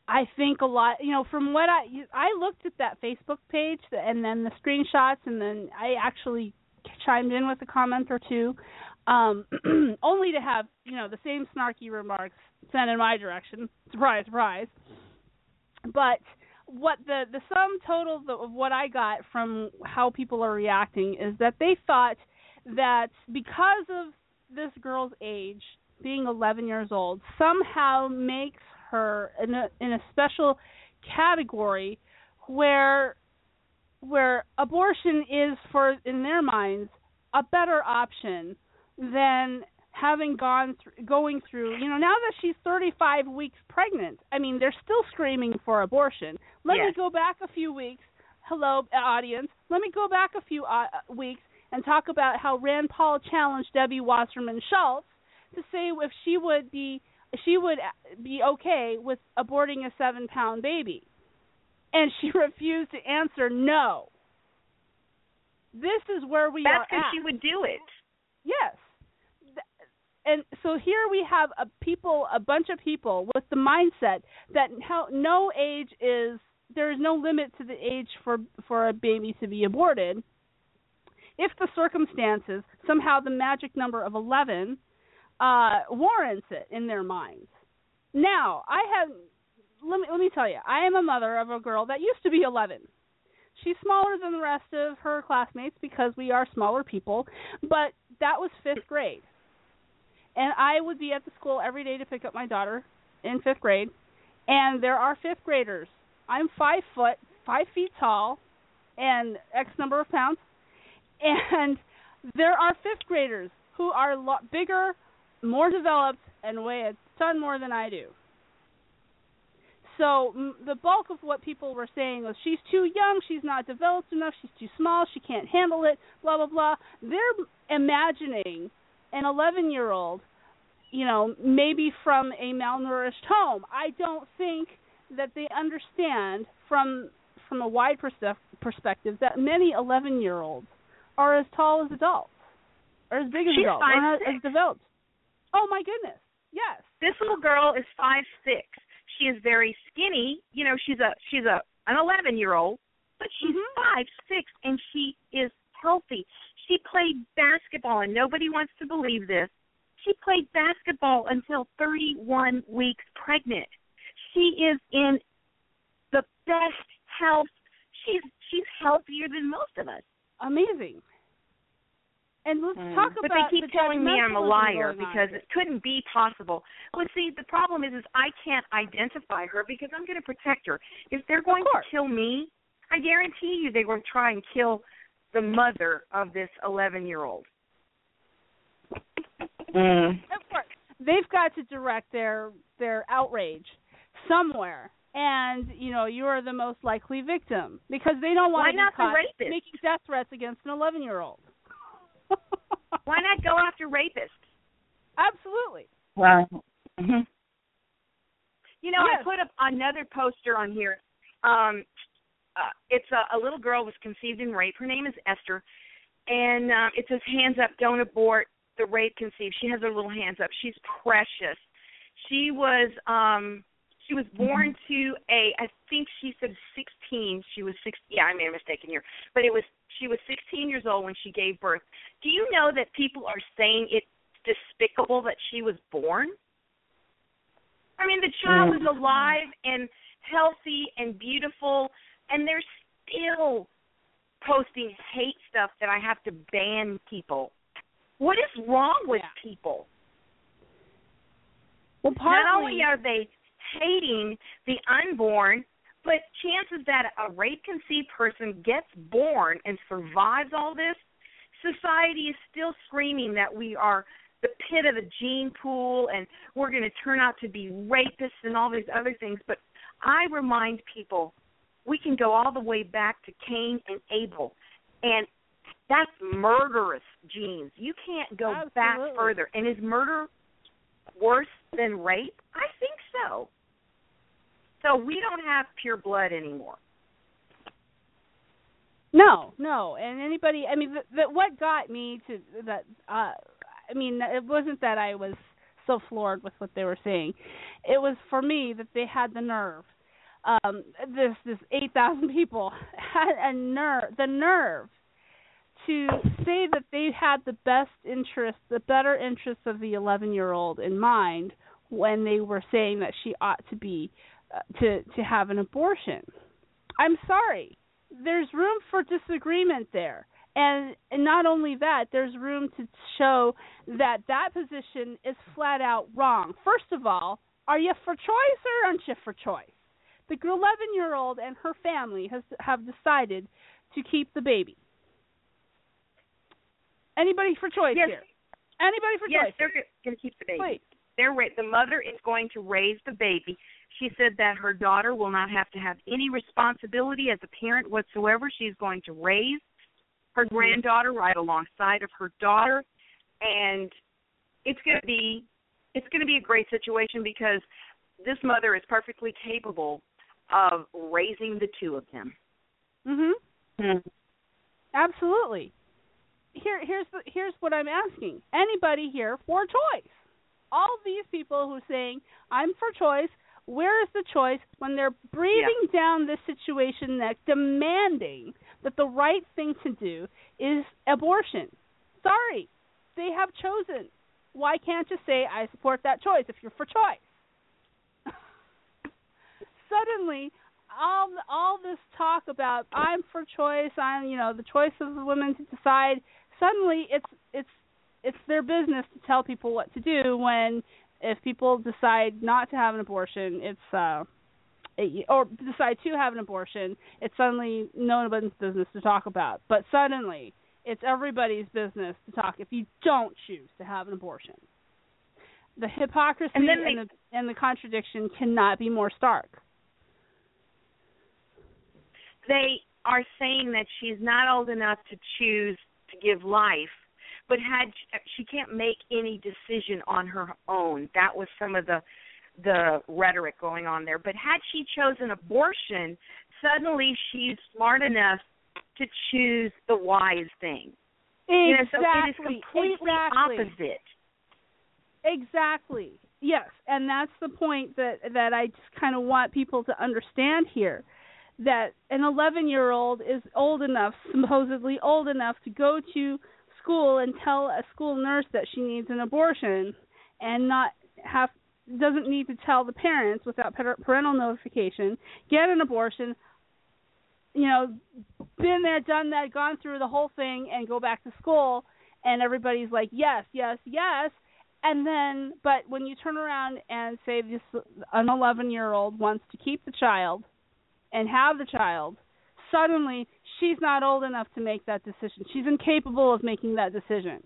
I think a lot, you know, from what I I looked at that Facebook page and then the screenshots and then I actually chimed in with a comment or two um only to have, you know, the same snarky remarks sent in my direction. Surprise, surprise. But what the the sum total of what I got from how people are reacting is that they thought that because of this girl's age, being 11 years old, somehow makes her in a in a special category where where abortion is for in their minds a better option than having gone through going through you know now that she's 35 weeks pregnant i mean they're still screaming for abortion. Let me go back a few weeks. Hello audience. Let me go back a few uh, weeks and talk about how rand paul challenged debbie wasserman schultz to say if she would be she would be okay with aborting a seven pound baby and she refused to answer no this is where we That's are because at she would do it. yes and so here we have a people, a bunch of people with the mindset that how, no age is there is no limit to the age for for a baby to be aborted. If the circumstances somehow the magic number of eleven uh, warrants it in their minds. Now I have let me let me tell you, I am a mother of a girl that used to be eleven. She's smaller than the rest of her classmates because we are smaller people, but that was fifth grade and I would be at the school every day to pick up my daughter in fifth grade. And there are fifth graders. I'm five foot, five feet tall, and X number of pounds. And there are fifth graders who are a lot bigger, more developed, and weigh a ton more than I do. So m- the bulk of what people were saying was she's too young, she's not developed enough, she's too small, she can't handle it, blah blah blah. They're imagining an 11 year old, you know, maybe from a malnourished home. I don't think that they understand from from a wide perspe- perspective that many 11 year olds are as tall as adults, or as big as She's adults, or five not six. as developed. Oh my goodness! Yes. This little girl is five six. She is very skinny. You know, she's a she's a an eleven year old, but she's Mhm. five six and she is healthy. She played basketball and nobody wants to believe this. She played basketball until thirty one weeks pregnant. She is in the best health. She's she's healthier than most of us. Amazing. And let's talk but about But they keep the telling me I'm a liar because it couldn't be possible. Well, see, the problem is, is I can't identify her because I'm going to protect her. If they're going to kill me, I guarantee you they're going to try and kill the mother of this 11 year old. Mm. Of course, they've got to direct their their outrage somewhere, and you know you are the most likely victim because they don't want Why to not be caught rapist? making death threats against an 11 year old. Why not go after rapists? Absolutely. Wow. hmm You know, Yes. I put up another poster on here. Um, uh, it's a, a little girl was conceived in rape. Her name is Esther, and um, it says "Hands up, don't abort the rape conceived." She has her little hands up. She's precious. She was um, she was mm-hmm. born to a I think she said 16. She was 16. Yeah, I made a mistake in here, but it was she was 16 years old when she gave birth. Do you know that people are saying it's despicable that she was born? I mean, the child mm. is alive and healthy and beautiful, and they're still posting hate stuff that I have to ban people. What is wrong with Yeah. people? Well, Not only are they hating the unborn, but chances that a rape conceived person gets born and survives all this, society is still screaming that we are the pit of the gene pool and we're going to turn out to be rapists and all these other things. But I remind people we can go all the way back to Cain and Abel, and that's murderous genes. You can't go back further. And is murder worse than rape? I think so. So we don't have pure blood anymore. No, no, and anybody. I mean, what got me to that? Uh, I mean, it wasn't that I was so floored with what they were saying. It was for me that they had the nerve. Um, this this eight thousand people had a nerve, the nerve to say that they had the best interest, the better interests of the eleven year old in mind when they were saying that she ought to be to to have an abortion. I'm sorry there's room for disagreement there. And, and not only that, there's room to show that that position is flat out wrong. First of all, are you for choice or aren't you for choice? The 11 year old and her family has have decided to keep the baby. Anybody for choice Yes. here? Anybody for yes, choice? Yes, they're going to keep the baby. Please. They're the mother is going to raise the baby. She said that her daughter will not have to have any responsibility as a parent whatsoever. She's going to raise her granddaughter right alongside of her daughter, and it's going to be it's going to be a great situation because this mother is perfectly capable of raising the two of them. Mhm. Hmm. Absolutely. here here's the, here's what I'm asking. Anybody here for choice? All these people who are saying I'm for choice, where is the choice when they're breathing down this situation neck, demanding that the right thing to do is abortion? Sorry, they have chosen. Why can't you say I support that choice if you're for choice? Suddenly, all all this talk about I'm for choice, I'm you know the choice of the women to decide. Suddenly, it's it's it's their business to tell people what to do when if people decide not to have an abortion, it's uh it, or decide to have an abortion, it's suddenly no one's business to talk about. But suddenly, it's everybody's business to talk if you don't choose to have an abortion. The hypocrisy And and, they- the and the contradiction cannot be more stark. they are saying that she's not old enough to choose to give life, but had she can't make any decision on her own. That was some of the the rhetoric going on there. But had she chosen abortion, suddenly she's smart enough to choose the wise thing. You know, so it is Exactly. completely Exactly. opposite. Exactly. Yes, and that's the point that that I just kind of want people to understand here that an 11-year-old is old enough, supposedly old enough to go to school and tell a school nurse that she needs an abortion and not have doesn't need to tell the parents without par- parental notification, get an abortion, you know, been there, done that, gone through the whole thing and go back to school and everybody's like, "Yes, yes, yes." And then but when you turn around and say this an 11-year-old wants to keep the child and have the child, suddenly she's not old enough to make that decision. She's incapable of making that decision.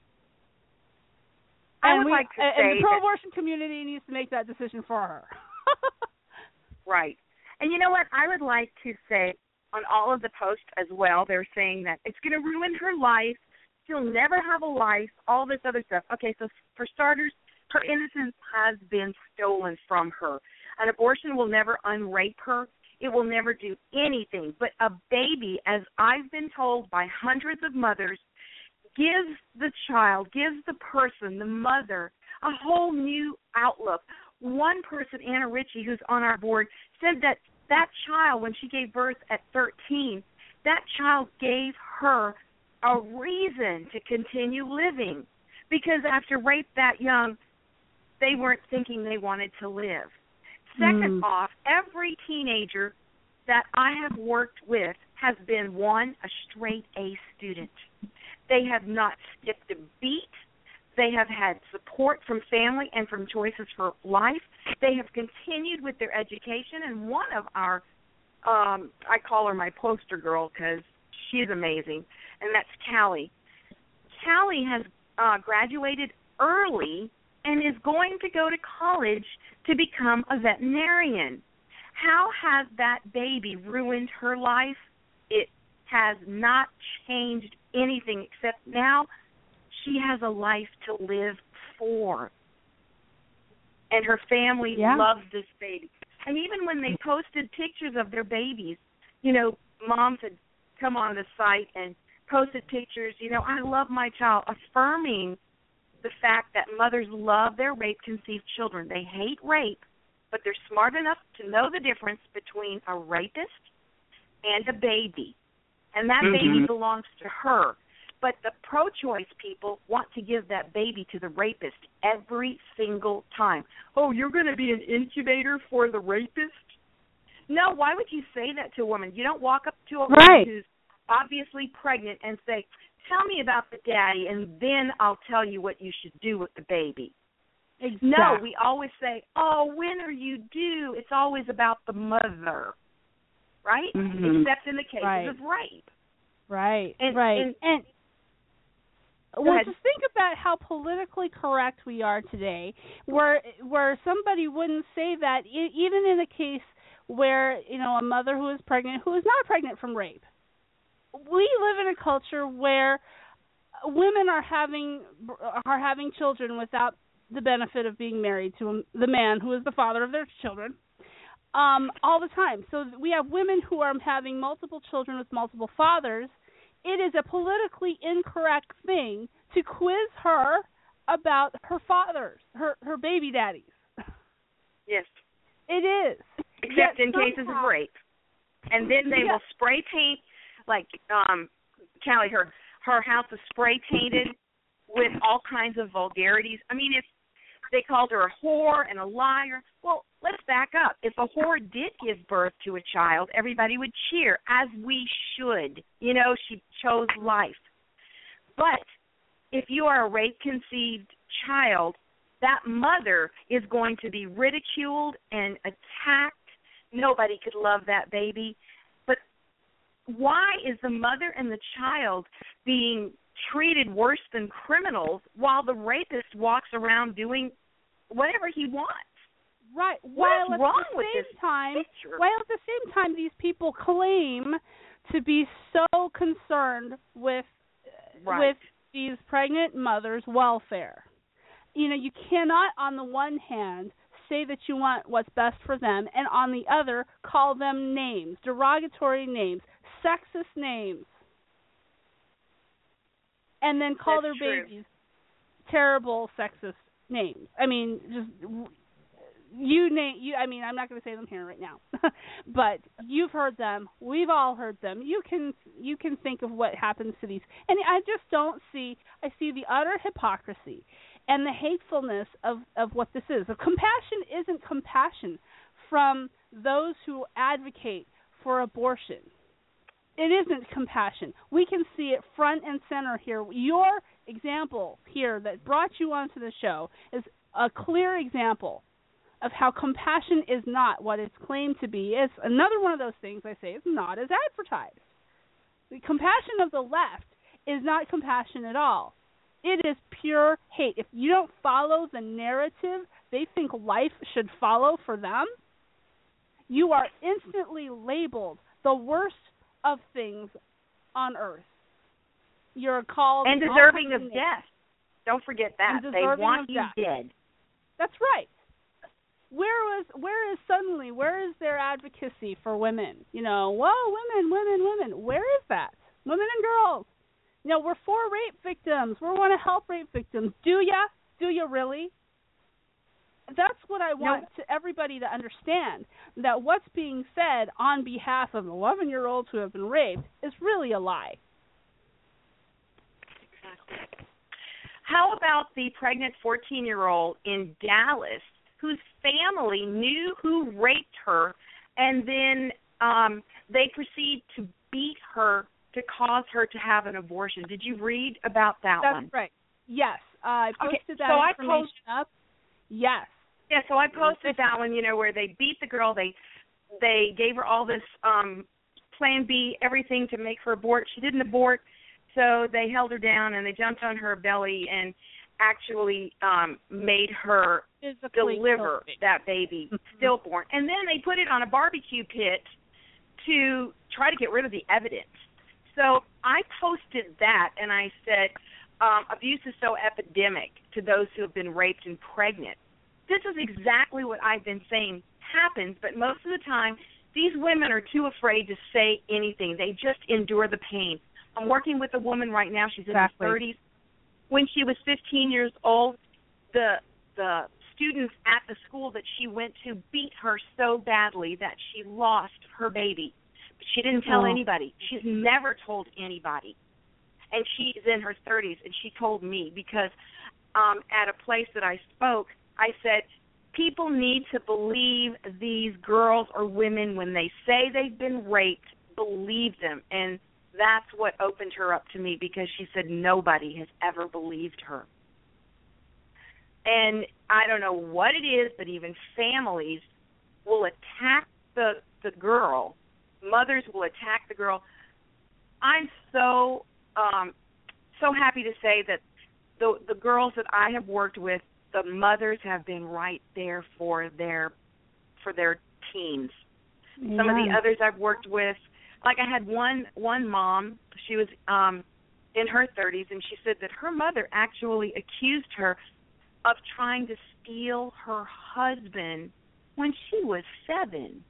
I and would we, like to and the pro-abortion community needs to make that decision for her. Right. And you know what? I would like to say on all of the posts as well, they're saying that it's going to ruin her life. She'll never have a life, all this other stuff. Okay, so for starters, her innocence has been stolen from her. An abortion will never unrape her. It will never do anything. But a baby, as I've been told by hundreds of mothers, gives the child, gives the person, the mother, a whole new outlook. One person, Anna Ritchie, who's on our board, said that that child, when she gave birth at 13, that child gave her a reason to continue living. Because after rape that young, they weren't thinking they wanted to live. Second Mm. off, every teenager that I have worked with has been one, a straight A student. They have not skipped a beat. They have had support from family and from Choices for Life. They have continued with their education, and one of our, um, I call her my poster girl because she's amazing, and that's Callie. Callie has uh, graduated early and is going to go to college to become a veterinarian. How has that baby ruined her life? It has not changed anything except now she has a life to live for. And her family Yeah. loves this baby. And even when they posted pictures of their babies, you know, moms had come on the site and posted pictures, you know, I love my child, affirming the fact that mothers love their rape conceived children. They hate rape, but they're smart enough to know the difference between a rapist and a baby. And that baby Mhm. belongs to her. But the pro choice people want to give that baby to the rapist every single time. Oh, you're going to be an incubator for the rapist? No, why would you say that to a woman? You don't walk up to a woman Right. who's obviously pregnant and say, Tell me about the daddy, and then I'll tell you what you should do with the baby. exactly. No, we always say, "Oh, when are you due?" It's always about the mother, right? Mhm. Except in the cases Right. of rape. Right, And- right. and- And, well, just think about how politically correct we are today, where where somebody wouldn't say that even in a case where you know a mother who is pregnant who is not pregnant from rape. We live in a culture where women are having are having children without the benefit of being married to the man who is the father of their children um all the time so we have women who are having multiple children with multiple fathers it is a politically incorrect thing to quiz her about her fathers, her her baby daddies. Yes. It is. Except Yet in cases of rape. And then they Yeah. will spray paint like um Callie, her her house is spray painted with all kinds of vulgarities. I mean it's they called her a whore and a liar. Well, let's back up. If a whore did give birth to a child, everybody would cheer, as we should. You know, she chose life. But if you are a rape conceived child, that mother is going to be ridiculed and attacked. Nobody could love that baby. Why is the mother and the child being treated worse than criminals while the rapist walks around doing whatever he wants? Right. While at wrong the with same this time, picture? while at the same time, these people claim to be so concerned with uh, Right. with these pregnant mothers' welfare. You know, you cannot, on the one hand, say that you want what's best for them, and on the other, call them names, derogatory names, sexist names, and then call That's their true. babies terrible sexist names. I mean, just you name you. I mean, I'm not going to say them here right now, but you've heard them. We've all heard them. You can you can think of what happens to these, and I just don't see. I see the utter hypocrisy and the hatefulness of of what this is. The compassion isn't compassion from those who advocate for abortion. It isn't compassion. We can see it front and center here. Your example here that brought you onto the show is a clear example of how compassion is not what it's claimed to be. It's another one of those things I say is not as advertised. The compassion of the left is not compassion at all. It is pure hate. If you don't follow the narrative they think life should follow for them, you are instantly labeled the worst of things on earth. You're called and deserving of death. Don't forget that. They want you death. dead. That's right. Where was where is suddenly where is their advocacy for women? You know, whoa, women, women, women. Where is that? Women and girls. You know, we're for rape victims. We want to help rape victims. Do ya? Do you really? That's what I want to everybody to understand that what's being said on behalf of 11 year olds who have been raped is really a lie. Exactly. How about the pregnant 14 year old in Dallas whose family knew who raped her and then um they proceed to beat her to cause her to have an abortion? Did you read about that That's one? right. Yes, I Okay, posted that so I information post- up. Yes. Yeah, so I posted that one, you know, where they beat the girl, they they gave her all this um plan B, everything to make her abort. She didn't abort, so they held her down and they jumped on her belly and actually um made her Physically deliver me. that baby stillborn. And then they put it on a barbecue pit to try to get rid of the evidence. So I posted that and I said, um, abuse is so epidemic to those who have been raped and pregnant. This is exactly what I've been saying happens, but most of the time these women are too afraid to say anything. They just endure the pain. I'm working with a woman right now, she's in Exactly. her 30s. When she was 15 years old, the the students at the school that she went to beat her so badly that she lost her baby. But she didn't tell Oh. anybody. She's never told anybody. And she's in her 30s and she told me because um at a place that I spoke, I said people need to believe these girls or women when they say they've been raped, believe them. And that's what opened her up to me because she said nobody has ever believed her. And I don't know what it is, but even families will attack the the girl. Mothers will attack the girl. I'm so um so happy to say that the the girls that I have worked with, the mothers have been right there for their for their teens. Some of the others I've worked with, like I had one one mom, she was um in her 30s and she said that her mother actually accused her of trying to steal her husband when she was 7.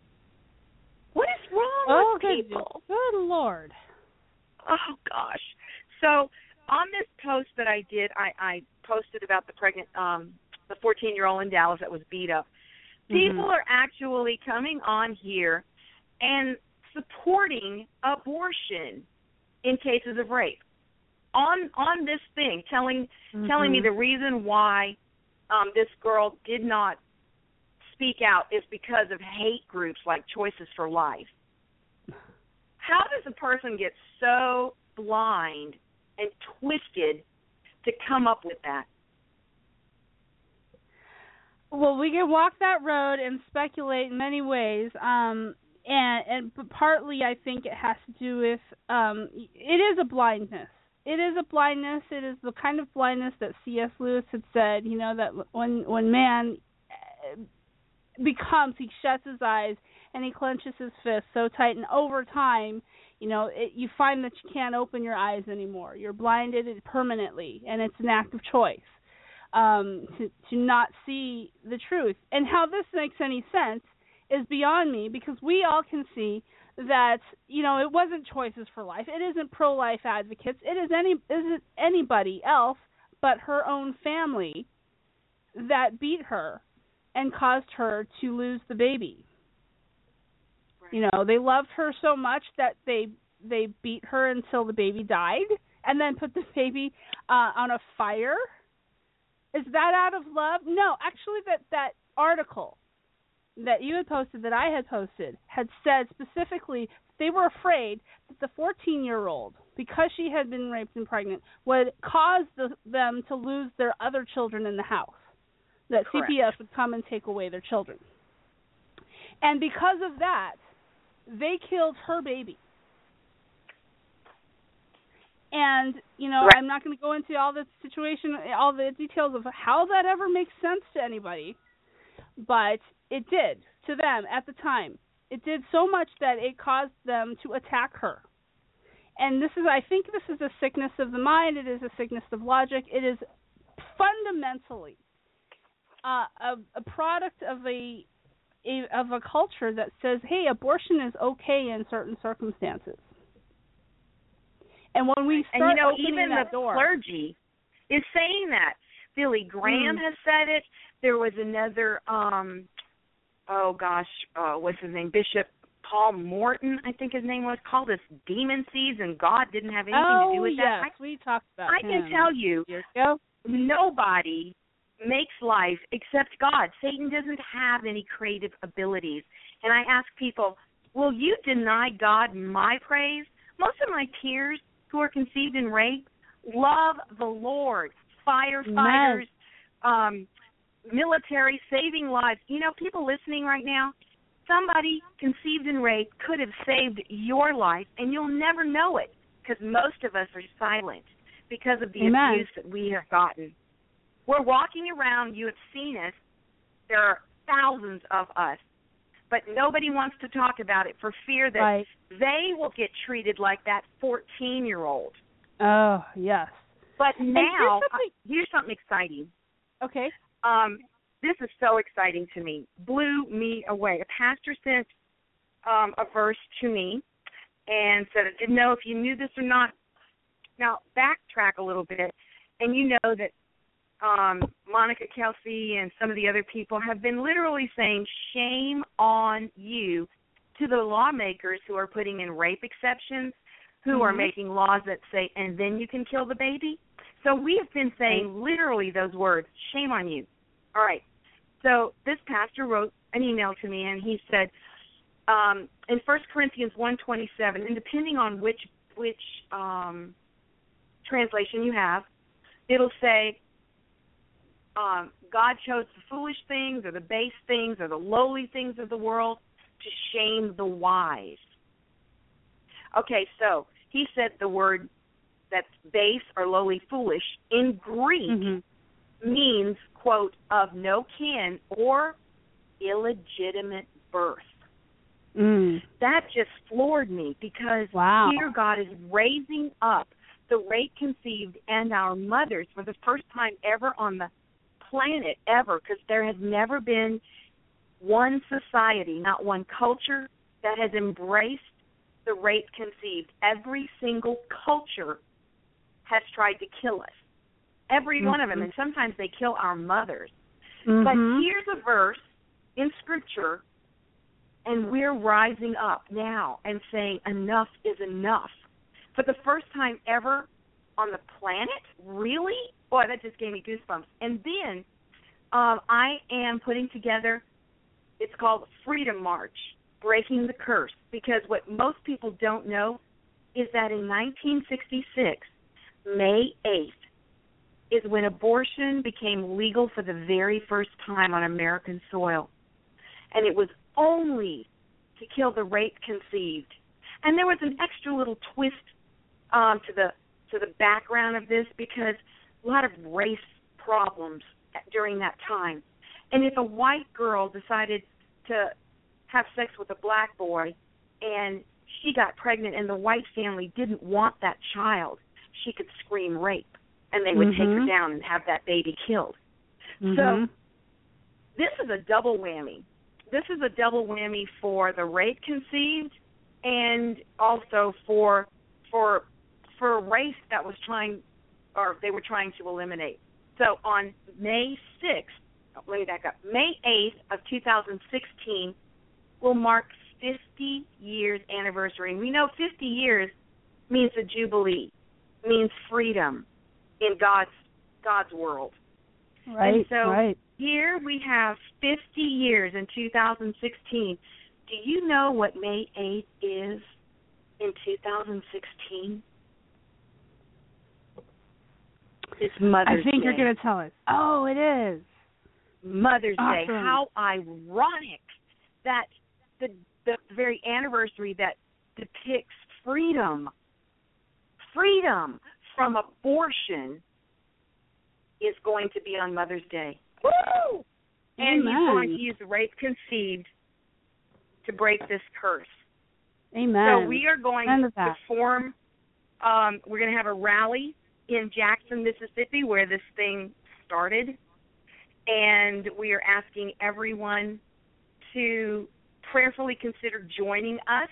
What is wrong Oh, with good, people? good lord. Oh gosh. So on this post that I did, I, I posted about the pregnant, um, the 14 year old in Dallas that was beat up. People Mhm. are actually coming on here and supporting abortion in cases of rape on on this thing, telling telling me the reason why um, this girl did not speak out is because of hate groups like Choices4Life. How does a person get so blind and twisted to come up with that? Well, we can walk that road and speculate in many ways. Um, and and partly I think it has to do with um, it is a blindness. It is a blindness. It is the kind of blindness that C.S. Lewis had said. You know that when when man uh, becomes, he shuts his eyes and he clenches his fist so tight, and over time, you know, it, you find that you can't open your eyes anymore. You're blinded permanently, and it's an act of choice um, to to not see the truth. And how this makes any sense is beyond me because we all can see that you know it wasn't Choices4Life. It isn't pro-life advocates. It is any isn't anybody else but her own family that beat her and caused her to lose the baby. You know, they loved her so much that they they beat her until the baby died and then put the baby uh on a fire. Is that out of love? No, actually that that article that you had posted that I had posted had said specifically they were afraid that the 14-year-old because she had been raped and pregnant would cause the, them to lose their other children in the house. That Correct. CPS would come and take away their children. And because of that, they killed her baby. And you know, Right. I'm not going to go into all the situation, all the details of how that ever makes sense to anybody, but it did to them at the time. It did so much that it caused them to attack her. And this is, I think, this is a sickness of the mind. It is a sickness of logic. It is fundamentally uh, a, a product of a, a of a culture that says, "Hey, abortion is okay in certain circumstances." And when we and start you know, opening even that the door, clergy is saying that. Billy Graham Mm. has said it. There was another um oh gosh, uh what's his name? Bishop Paul Morton, I think his name was, called us demon seeds and God didn't have anything oh to do with yes, that. we talked about. I, I can tell you nobody makes life except God. Satan doesn't have any creative abilities. And I ask people, will you deny God my praise? Most of my peers who are conceived in rape love the Lord. Firefighters, um, military, saving lives. You know, people listening right now, somebody conceived in rape could have saved your life, and you'll never know it because most of us are silent because of the Amen. abuse that we have gotten. We're walking around, you have seen us. There are thousands of us, but nobody wants to talk about it for fear that Right. they will get treated like that 14 year old. Oh yes. But here's now, something- uh, here's something exciting. Okay. Um, this is so exciting to me. Blew me away. A pastor sent um, a verse to me and said, I didn't know if you knew this or not. Now, backtrack a little bit, and you know that um, Monica Kelsey and some of the other people have been literally saying, shame on you to the lawmakers who are putting in rape exceptions, who are Mhm. making laws that say, and then you can kill the baby. So we have been saying literally those words, shame on you. All right. So this pastor wrote an email to me and he said, um, in First Corinthians one twenty seven, and depending on which which um, translation you have, it'll say, um, God chose the foolish things or the base things or the lowly things of the world to shame the wise. Okay, so he said the word that's base or lowly foolish in Greek Mhm. means, quote, of no kin or illegitimate birth. Mm. That just floored me because Wow. here God is raising up the rape conceived and our mothers for the first time ever on the planet ever because there has never been one society, not one culture that has embraced the rape conceived. Every single culture has tried to kill us. Every one of them, and sometimes they kill our mothers. But Mhm. here's a verse in Scripture, and we're rising up now and saying, enough is enough. For the first time ever on the planet? Really? Boy, that just gave me goosebumps. And then um, I am putting together, it's called Freedom March, Breaking the Curse. Because what most people don't know is that in 1966, May 8th, is when abortion became legal for the very first time on American soil. And it was only to kill the rape conceived. And there was an extra little twist um, to the to the background of this because a lot of race problems during that time. And if a white girl decided to have sex with a black boy and she got pregnant and the white family didn't want that child, she could scream rape and they would take her Mhm. down and have that baby killed. Mhm. So this is a double whammy. This is a double whammy for the rape conceived and also for for for a race that was trying or they were trying to eliminate. So on May 6th, oh, let me back up. May 8th of 2016 will mark 50 years anniversary. And we know 50 years means a jubilee, means freedom in God's God's world. right, and so right. here we have 50 years in 2016. Do you know what May 8th is in 2016? It's Mother's Day. I think Day. you're going to tell us. Oh, it is. Mother's Day. How ironic that the the very anniversary that depicts freedom, freedom from abortion, is going to be on Mother's Day. Woo! And he's Amen. going to use rape conceived to break this curse. Amen. So we are going to to form. Um, we're going to have a rally in Jackson, Mississippi, where this thing started, and we are asking everyone to prayerfully consider joining us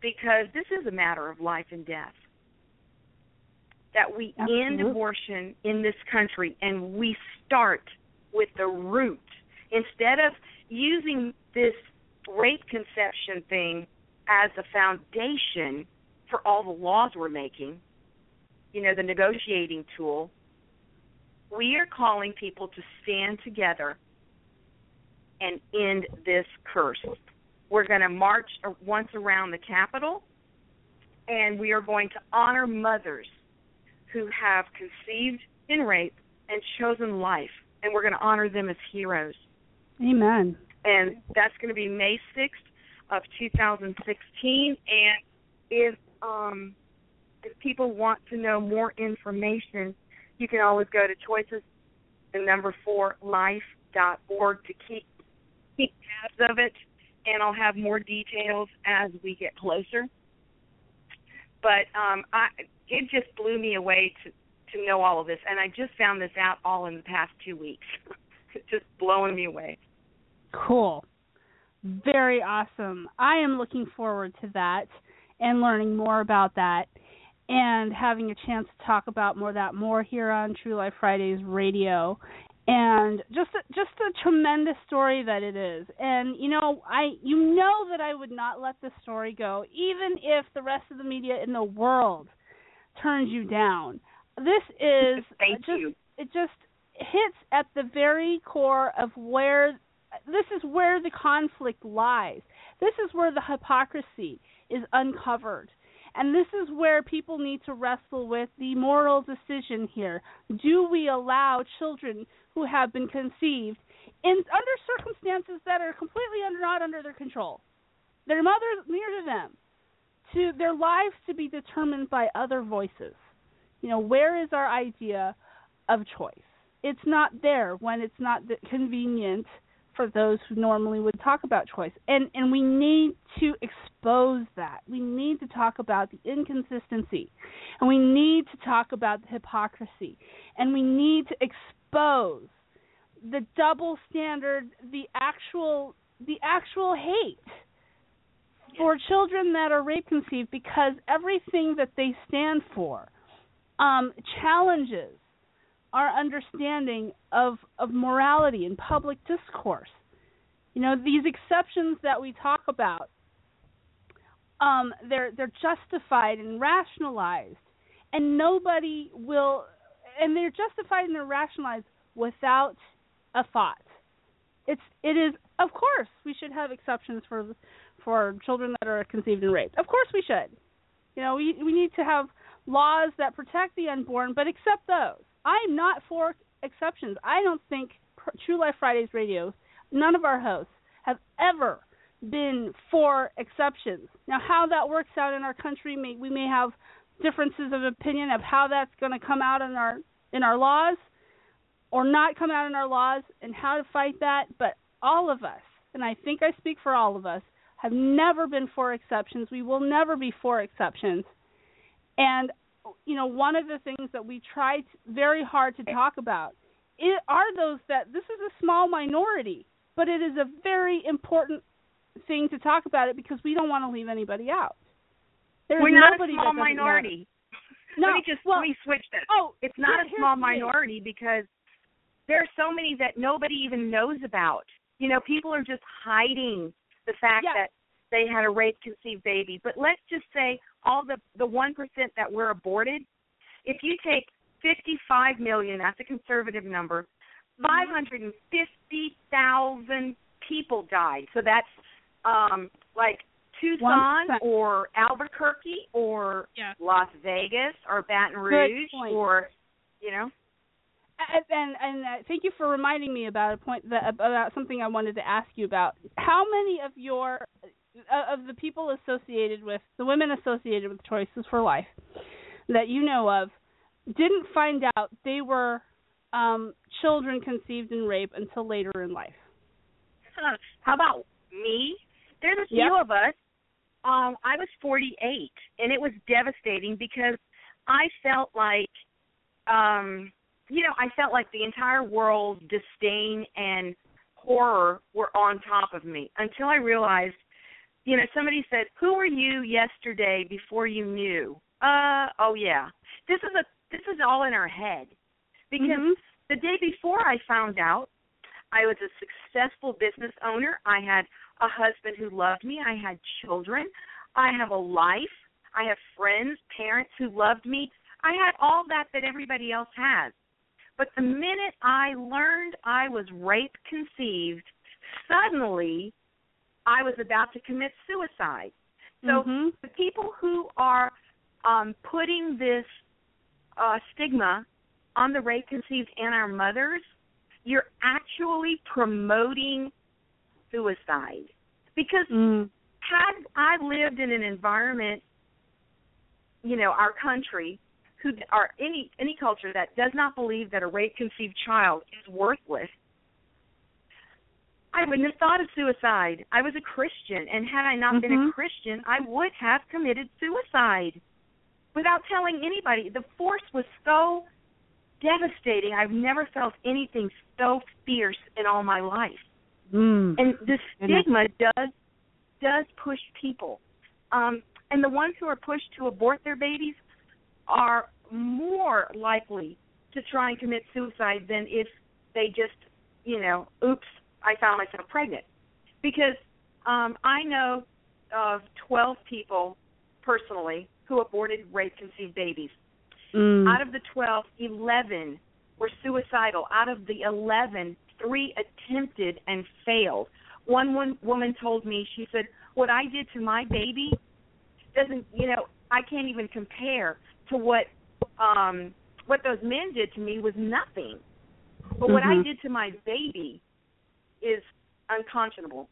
because this is a matter of life and death. That we end abortion in this country and we start with the root instead of using this rape conception thing as a foundation for all the laws we're making, you know, the negotiating tool, we are calling people to stand together and end this curse. We're going to march once around the Capitol, and we are going to honor mothers who have conceived in rape and chosen life, and we're going to honor them as heroes Amen. and that's going to be May 6th of 2016. And if um, if people want to know more information, you can always go to choices the number four life dot org to keep keep tabs of it, and I'll have more details as we get closer. But um, I it just blew me away to to know all of this, and I just found this out all in the past two weeks. it's just blowing me away. Cool. Very awesome. I am looking forward to that and learning more about that and having a chance to talk about more that more here on TRU-Life Fridays radio. And just a, just a tremendous story that it is. And you know, I you know that I would not let this story go even if the rest of the media in the world turns you down. This is Thank just you. it just hits at the very core of where this is where the conflict lies. This is where the hypocrisy is uncovered. And this is where people need to wrestle with the moral decision here. Do we allow children who have been conceived in under circumstances that are completely under, not under their control, their mother near to them, to their lives to be determined by other voices? You know, where is our idea of choice? It's not there when it's not convenient for those who normally would talk about choice. And and we need to expose that. We need to talk about the inconsistency. And we need to talk about the hypocrisy. And we need to expose the double standard, the actual the actual hate for children that are rape conceived because everything that they stand for um, challenges our understanding of of morality and public discourse. You know, these exceptions that we talk about, um, they're they're justified and rationalized, and nobody will, and they're justified and they're rationalized without a thought. It's it is of course we should have exceptions for for children that are conceived and raped. Of course we should. You know, we we need to have laws that protect the unborn, but accept those. I'm not for exceptions. I don't think TRU-Life Fridays Radio, none of our hosts have ever been for exceptions. Now, how that works out in our country, may, we may have differences of opinion of how that's going to come out in our in our laws, or not come out in our laws, and how to fight that. But all of us, and I think I speak for all of us, have never been for exceptions. We will never be for exceptions. And you know, one of the things that we try very hard to talk about it, are those that this is a small minority, but it is a very important thing to talk about it because we don't want to leave anybody out. There's We're not a small minority. No, let me just well, let me switch this. Oh, it's not here- a small here's the thing. minority because there are so many that nobody even knows about. You know, people are just hiding the fact that they had a rape conceived baby. But let's just say all the the one percent that were aborted, if you take fifty five million, that's a conservative number, five hundred and fifty thousand people died. So that's um like Tucson or Albuquerque or Yeah. Las Vegas or Baton Rouge or you know And and, and uh, thank you for reminding me about a point that about something I wanted to ask you about. How many of your of the people associated with the women associated with Choices4Life that you know of didn't find out they were um, children conceived in rape until later in life? Huh. How about me? There's a few Yep. of us. Um, I was 48, and it was devastating because I felt like, um, you know, I felt like the entire world's disdain and horror were on top of me until I realized, you know, somebody said, "Who were you yesterday before you knew?" Uh, oh yeah. This is a this is all in our head because Mhm. the day before I found out I was a successful business owner. I had a husband who loved me. I had children. I have a life. I have friends, parents who loved me. I had all that that everybody else has. But the minute I learned I was rape conceived, suddenly I was about to commit suicide. So Mhm. the people who are um, putting this uh, stigma on the rape conceived and our mothers, you're actually promoting suicide. Because Mm. had I lived in an environment, you know, our country, who or any any culture that does not believe that a rape conceived child is worthless, I wouldn't have thought of suicide. I was a Christian, and had I not been a Mhm. Christian, I would have committed suicide without telling anybody. The force was so devastating. I've never felt anything so fierce in all my life. Mm. And the stigma does does push people. Um, and the ones who are pushed to abort their babies are more likely to try and commit suicide than if they just, you know, oops, I found myself pregnant. Because um, I know of 12 people personally who aborted rape conceived babies. Mm. Out of the 12, 11 were suicidal. Out of the 11, three attempted and failed. One, one woman told me, she said, What I did to my baby doesn't, you know, I can't even compare to what um what those men did to me was nothing. But what I Mhm. did to my baby is unconscionable.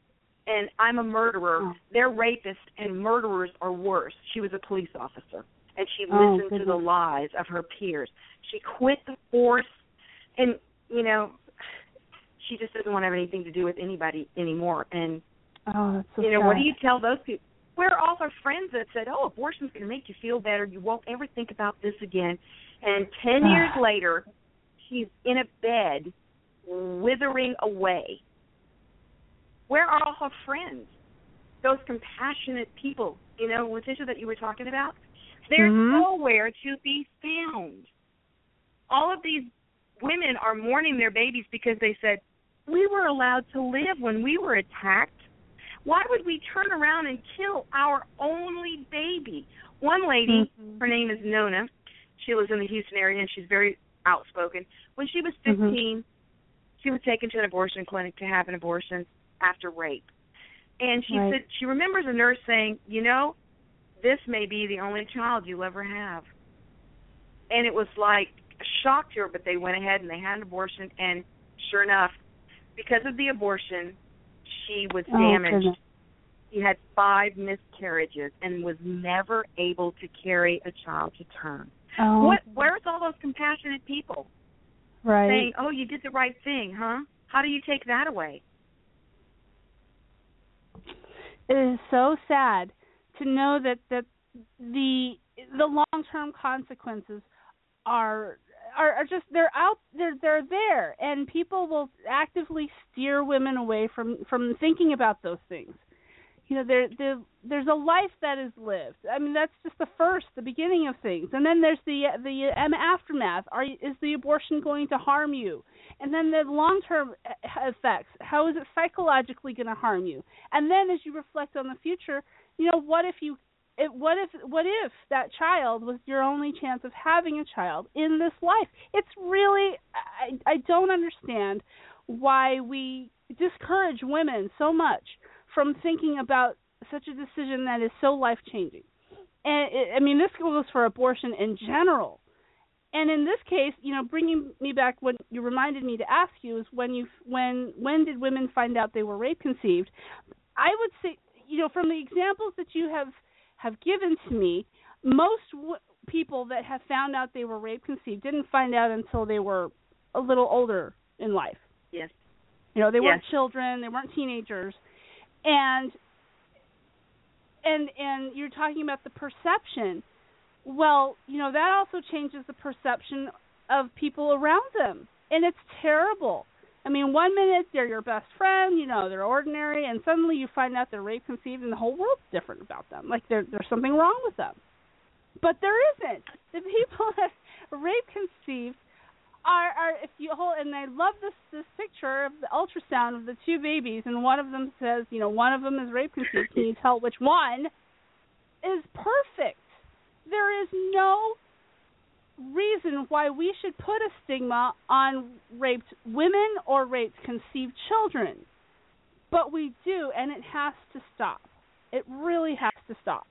And I'm a murderer. Oh. They're rapists and murderers are worse. She was a police officer and she Oh, listened to the lies of her peers. She quit the force and you know she just doesn't want to have anything to do with anybody anymore and Oh, that's so you know what do you tell those people where are all her friends that said oh abortion's going to make you feel better you won't ever think about this again and 10 ah. years later she's in a bed withering away where are all her friends those compassionate people, you know, Letitia that you were talking about, they're Mhm. nowhere to be found. All of these women are mourning their babies because they said, We were allowed to live when we were attacked. Why would we turn around and kill our only baby? One lady, Mhm. her name is Nona, she lives in the Houston area and she's very outspoken. When she was 15, she was taken to an abortion clinic to have an abortion after rape. And she Right. said she remembers a nurse saying, "You know, this may be the only child you'll ever have." And it was like a shock to her, but they went ahead and they had an abortion and sure enough, because of the abortion, she was Oh, damaged. goodness. She had five miscarriages and was never able to carry a child to term. Oh, What where's all those compassionate people right. saying, "Oh, you did the right thing, huh?" How do you take that away? It is so sad to know that that the the long term consequences are are, are just they're out they're they're there. And people will actively steer women away from from thinking about those things you know there there there's a life that is lived. I mean that's just the first the beginning of things. And then there's the the um, aftermath. Are is the abortion going to harm you? And then the long term effects. How is it psychologically going to harm you? And then as you reflect on the future you know what if you it, what if what if that child was your only chance of having a child in this life? It's really i i don't understand why we discourage women so much from thinking about such a decision that is so life changing and it, i mean this goes for abortion in general. And in this case you know bringing me back what you reminded me to ask you is when you when when did women find out they were rape conceived i would say you know from the examples that you have have given to me most w- people that have found out they were rape conceived didn't find out until they were a little older in life. Yes. you know, they weren't children, they weren't teenagers. And and and you're talking about the perception. Well, you know, that also changes the perception of people around them. And it's terrible. I mean, one minute they're your best friend, you know, they're ordinary, and suddenly you find out they're rape conceived and the whole world's different about them. Like there there's something wrong with them. But there isn't. The people that rape conceived are are if you hold and I love this this picture of the ultrasound of the two babies and one of them says, you know, one of them is rape conceived. Can you tell which one is perfect? There is no reason why we should put a stigma on raped women or raped conceived children. But we do and it has to stop. It really has to stop.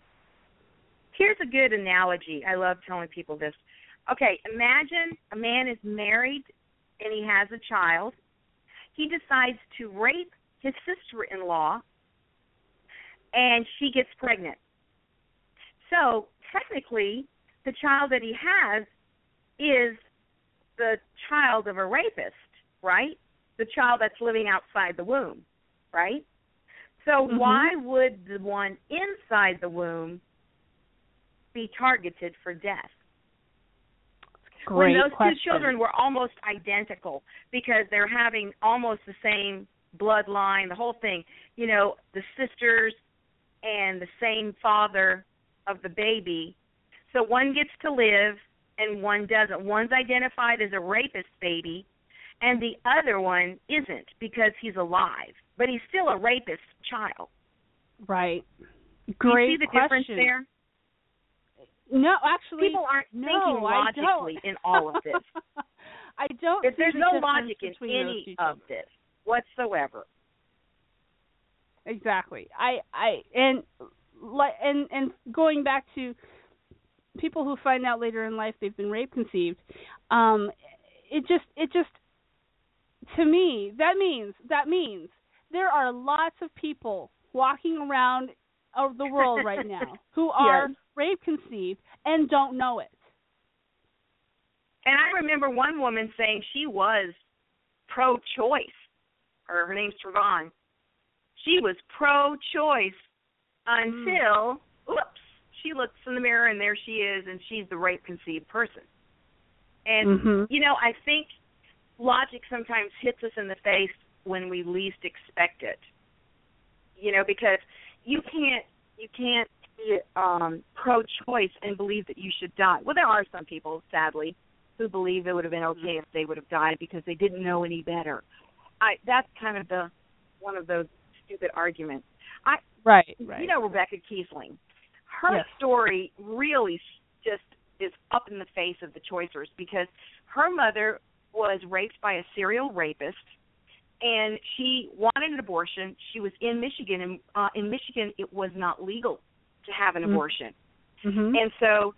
Here's a good analogy. I love telling people this. Okay, imagine a man is married and he has a child. He decides to rape his sister in law and she gets pregnant. So, technically, the child that he has is the child of a rapist, right? The child that's living outside the womb, right? So, Mhm. why would the one inside the womb be targeted for death? Great when those question. two children were almost identical because they're having almost the same bloodline, the whole thing. You know, the sisters and the same father of the baby. So one gets to live and one doesn't. One's identified as a rapist baby and the other one isn't because he's alive, but he's still a rapist child. Right. Do Great you see the question. difference there? No, actually, People aren't no, thinking logically in all of this. I don't. If there's no logic in any of this whatsoever. Exactly. I I and like and and going back to people who find out later in life they've been rape conceived, um, it just it just to me that means that means there are lots of people walking around of the world right now who are Yes. rape conceived and don't know it. And I remember one woman saying she was pro-choice, or her name's Trevon. She was pro-choice until, oops, she looks in the mirror and there she is, and she's the rape-conceived person. And Mhm. you know, I think logic sometimes hits us in the face when we least expect it. You know, because you can't you can't be um pro-choice and believe that you should die. Well, there are some people, sadly, who believe it would have been okay if they would have died because they didn't know any better. I that's kind of the one of those stupid arguments. I Right, right. you know Rebecca Kiesling. Her Yes. story really just is up in the face of the choicers because her mother was raped by a serial rapist and she wanted an abortion. She was in Michigan and uh in Michigan it was not legal to have an Mm. abortion. Mhm. And so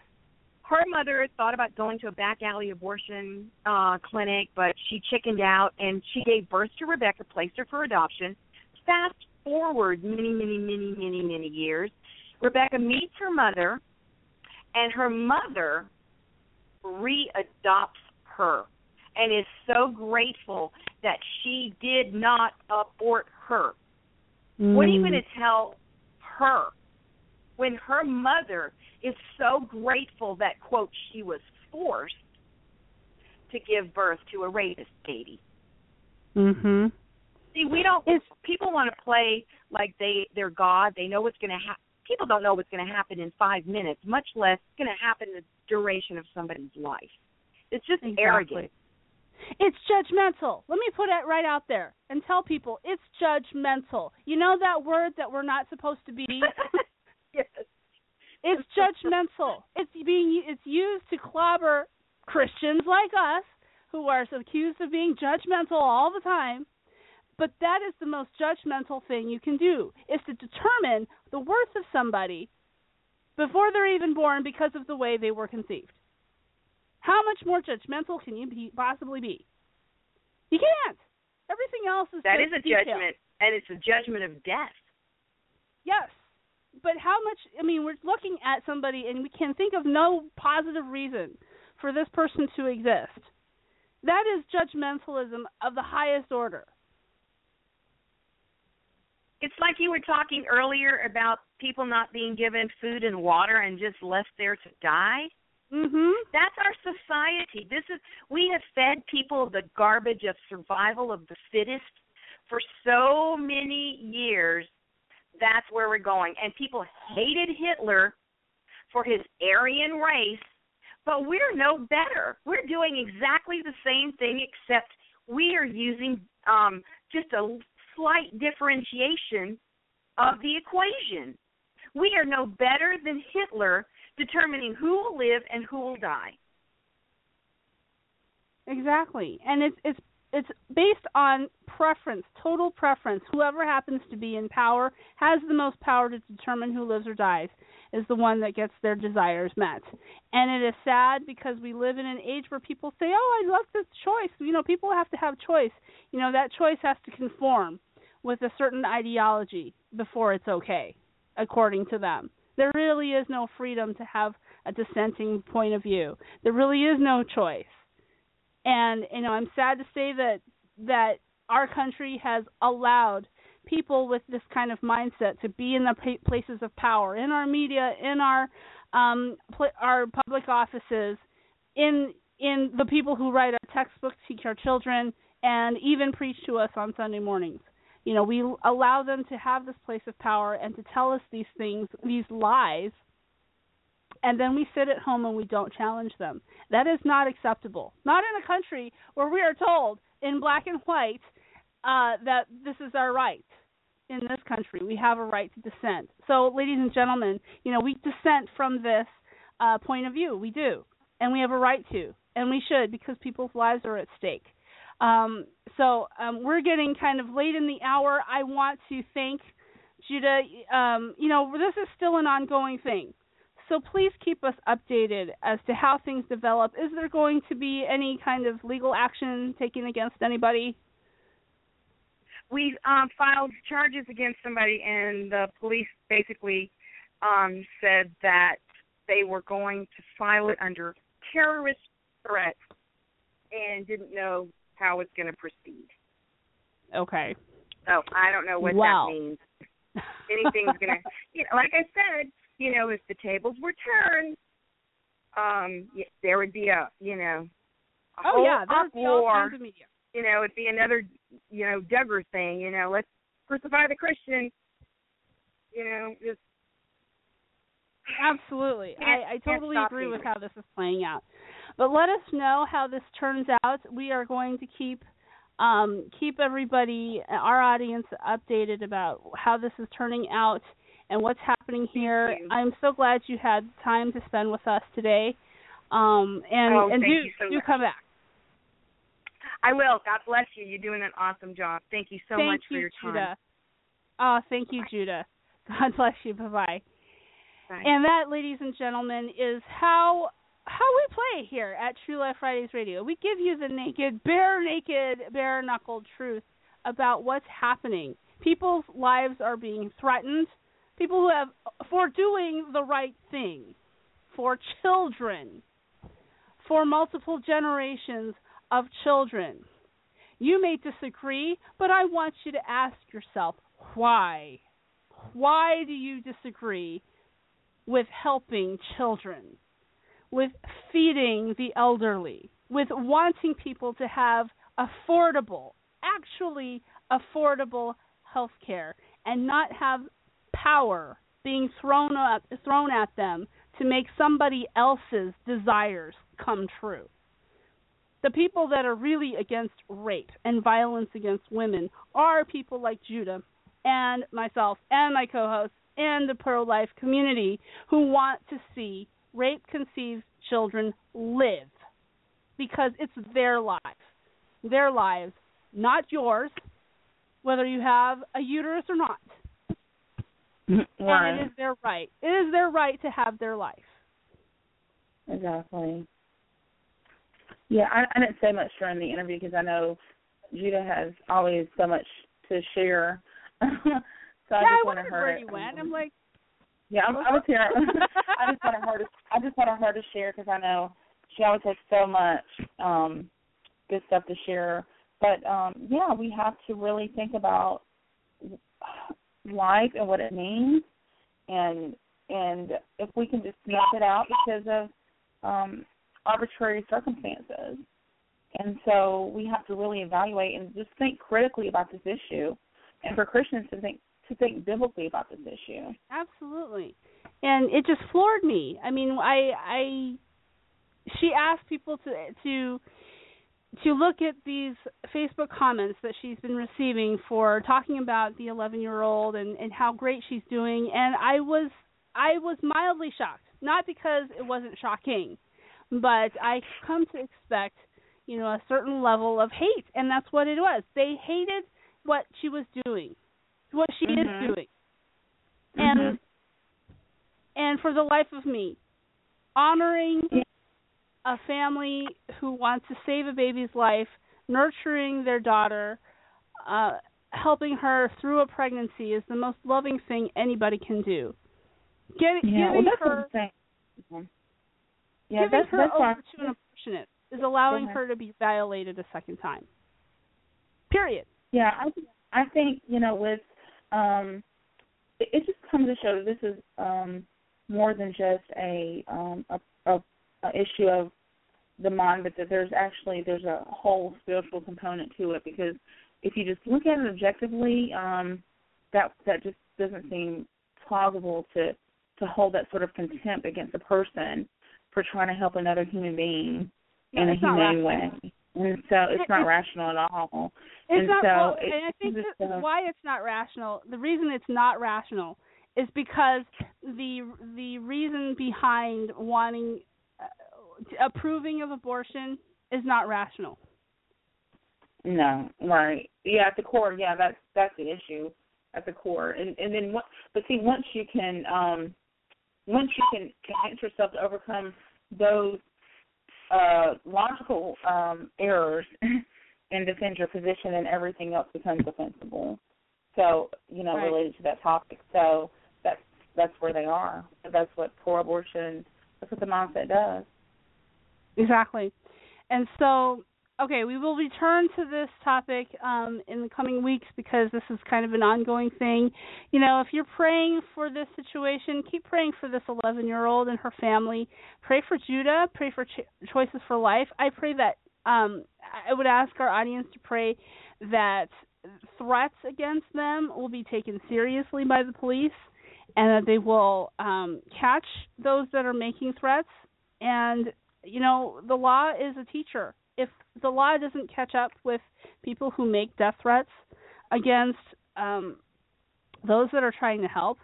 her mother thought about going to a back alley abortion uh clinic, but she chickened out and she gave birth to Rebecca, placed her for adoption. Fast forward many, many, many, many, many years, Rebecca meets her mother and her mother readopts her and is so grateful that she did not abort her. What are you Mm. going to tell her when her mother is so grateful that quote she was forced to give birth to a rapist baby? Mm-hmm. See, we don't. people want to play like they they're God. They know what's going to happen. People don't know what's going to happen in five minutes, much less going to happen in the duration of somebody's life. It's just arrogant. It's judgmental. Let me put it right out there and tell people it's judgmental. You know that word that we're not supposed to be? yes. It's judgmental. It's being it's used to clobber Christians like us who are accused of being judgmental all the time. But that is the most judgmental thing you can do is to determine the worth of somebody before they're even born because of the way they were conceived. How much more judgmental can you be, possibly be? You can't. Everything else is That just a detail. judgment, and it's a judgment of death. Yes. But how much I mean, we're looking at somebody and we can think of no positive reason for this person to exist. That is judgmentalism of the highest order. It's like you were talking earlier about people not being given food and water and just left there to die. Mhm. That's our society. This is we have fed people the garbage of survival of the fittest for so many years. That's where we're going. And people hated Hitler for his Aryan race, but we're no better. We're doing exactly the same thing except we are using um just a slight differentiation of the equation. We are no better than Hitler determining who will live and who will die. Exactly. And it's it's it's based on preference, total preference. Whoever happens to be in power has the most power to determine who lives or dies is the one that gets their desires met. And it is sad because we live in an age where people say, "Oh, I love this choice." You know, people have to have choice. You know, that choice has to conform with a certain ideology before it's okay, according to them. There really is no freedom to have a dissenting point of view. There really is no choice and you know i'm sad to say that that our country has allowed people with this kind of mindset to be in the places of power in our media in our um pl- our public offices in in the people who write our textbooks teach our children and even preach to us on sunday mornings you know we allow them to have this place of power and to tell us these things these lies and then we sit at home and we don't challenge them. That is not acceptable. Not in a country where we are told in black and white uh, that this is our right. In this country, we have a right to dissent. So, ladies and gentlemen, you know we dissent from this uh, point of view. We do, and we have a right to, and we should because people's lives are at stake. Um, so um, we're getting kind of late in the hour. I want to thank Juda. Um, you know this is still an ongoing thing. So please keep us updated as to how things develop. Is there going to be any kind of legal action taken against anybody? We um, filed charges against somebody, and the police basically um, said that they were going to file it under terrorist threat and didn't know how it's going to proceed. Okay. So I don't know what Wow. that means. Anything's going to, you know, like I said, you know, if the tables were turned, um, there would be a, you know, a Oh yeah, there's all uproar. kinds of media. You know, it'd be another, you know, Duggar thing. You know, let's crucify the Christian. you know, just Absolutely. I, I totally agree with how this is playing out. But let us know how this turns out. We are going to keep um, keep everybody, our audience, updated about how this is turning out and what's happening here. I'm so glad you had time to spend with us today. Um, and Oh, and do you so do much. come back. I will. God bless you. You're doing an awesome job. Thank you so thank much you, for your time. Juda. Oh, thank you, Juda. God bless you. Bye bye. Bye. And that, ladies and gentlemen, is how how we play here at TRU-Life Fridays Radio. We give you the naked, bare naked, bare knuckled truth about what's happening. People's lives are being threatened. People who have for doing the right thing, for children, for multiple generations of children. You may disagree, but I want you to ask yourself why. Why do you disagree with helping children, with feeding the elderly, with wanting people to have affordable, actually affordable health care and not have power being thrown at, thrown at them to make somebody else's desires come true. The people that are really against rape and violence against women are people like Juda and myself and my co-hosts and the pro-life community who want to see rape conceived children live because it's their lives. Their lives, not yours, whether you have a uterus or not. Right. And it is their right. It is their right to have their life. Exactly. Yeah, I, I didn't say much during the interview because I know Juda has always so much to share. so yeah, I I just wanted wondered her. where you went. I'm like, Yeah, I, I was here. I just wanted her to. I just wanted her to share because I know she always has so much um good stuff to share. But um yeah, we have to really think about life and what it means, and and if we can just snuff it out because of um arbitrary circumstances. And so we have to really evaluate and just think critically about this issue, and for Christians to think to think biblically about this issue. Absolutely. And it just floored me. I mean, I I she asked people to to to look at these Facebook comments that she's been receiving for talking about the 11-year-old and and how great she's doing and I was I was mildly shocked. Not because it wasn't shocking, but I come to expect, you know, a certain level of hate and that's what it was. They hated what she was doing. What she Mhm. is doing. And Mhm. and for the life of me, honoring a family who wants to save a baby's life, nurturing their daughter, uh, helping her through a pregnancy is the most loving thing anybody can do. Get, Yeah, well, giving that's her. Yeah, giving that's her that's over to an abortionist is allowing her to be violated a second time. Period. Yeah, I I think you know with um, it, it just comes to show that this is um more than just a um a, a, a issue of the mind, but that there's actually there's a whole spiritual component to it because if you just look at it objectively, um, that that just doesn't seem plausible to to hold that sort of contempt against a person for trying to help another human being Yeah, in a humane rational. way. And so it's It- not it's- rational at all. It's and not so well, it- and I think it's that just, why it's not rational. The reason it's not rational is because the the reason behind wanting uh, approving of abortion is not rational. No, right. Yeah, at the core, yeah, that's that's the issue at the core. And and then what but see once you can um once you can convince yourself to overcome those uh logical um errors and defend your position and everything else becomes defensible. So, you know, Right. related to that topic. So that's that's where they are. That's what pro abortion that's what the mindset does. Exactly. And so, okay, we will return to this topic um, in the coming weeks because this is kind of an ongoing thing. You know, if you're praying for this situation, keep praying for this 11 year old and her family. Pray for Juda. Pray for Ch- Choices4Life. I pray that, um, I would ask our audience to pray that threats against them will be taken seriously by the police and that they will um, catch those that are making threats. And you know, the law is a teacher. If the law doesn't catch up with people who make death threats against um, those that are trying to help,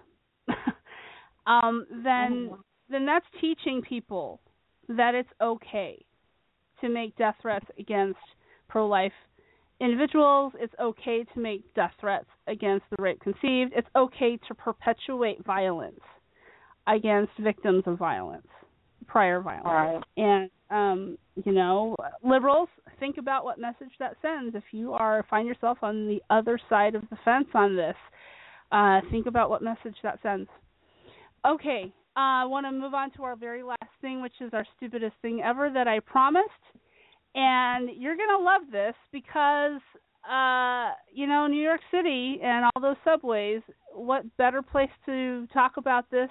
um, then then that's teaching people that it's okay to make death threats against pro-life individuals. It's okay to make death threats against the rape conceived. It's okay to perpetuate violence against victims of violence, prior violence. Right. And um, you know, liberals, think about what message that sends. If you are find yourself on the other side of the fence on this, uh, think about what message that sends. Okay, uh, I want to move on to our very last thing, which is our stupidest thing ever that I promised. And you're to love this because, uh, you know, New York City and all those subways, what better place to talk about this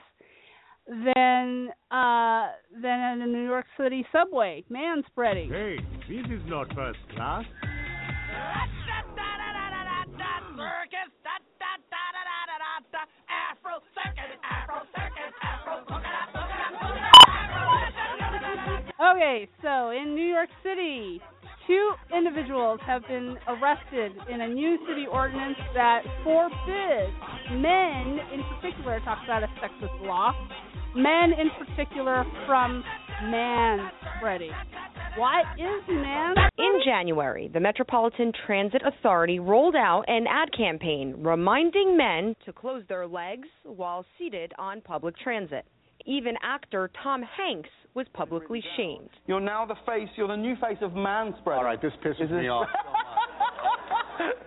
than uh, than in the New York City subway? Man spreading. Hey, this is not first class. Okay, so in New York City, two individuals have been arrested in a new city ordinance that forbids men, in particular, talk about a sexist law, men in particular from man spreading. What is man? In January, the Metropolitan Transit Authority rolled out an ad campaign reminding men to close their legs while seated on public transit. Even actor Tom Hanks was publicly shamed. You're now the face, you're the new face of man manspreading. All right, this pisses Is this- me off.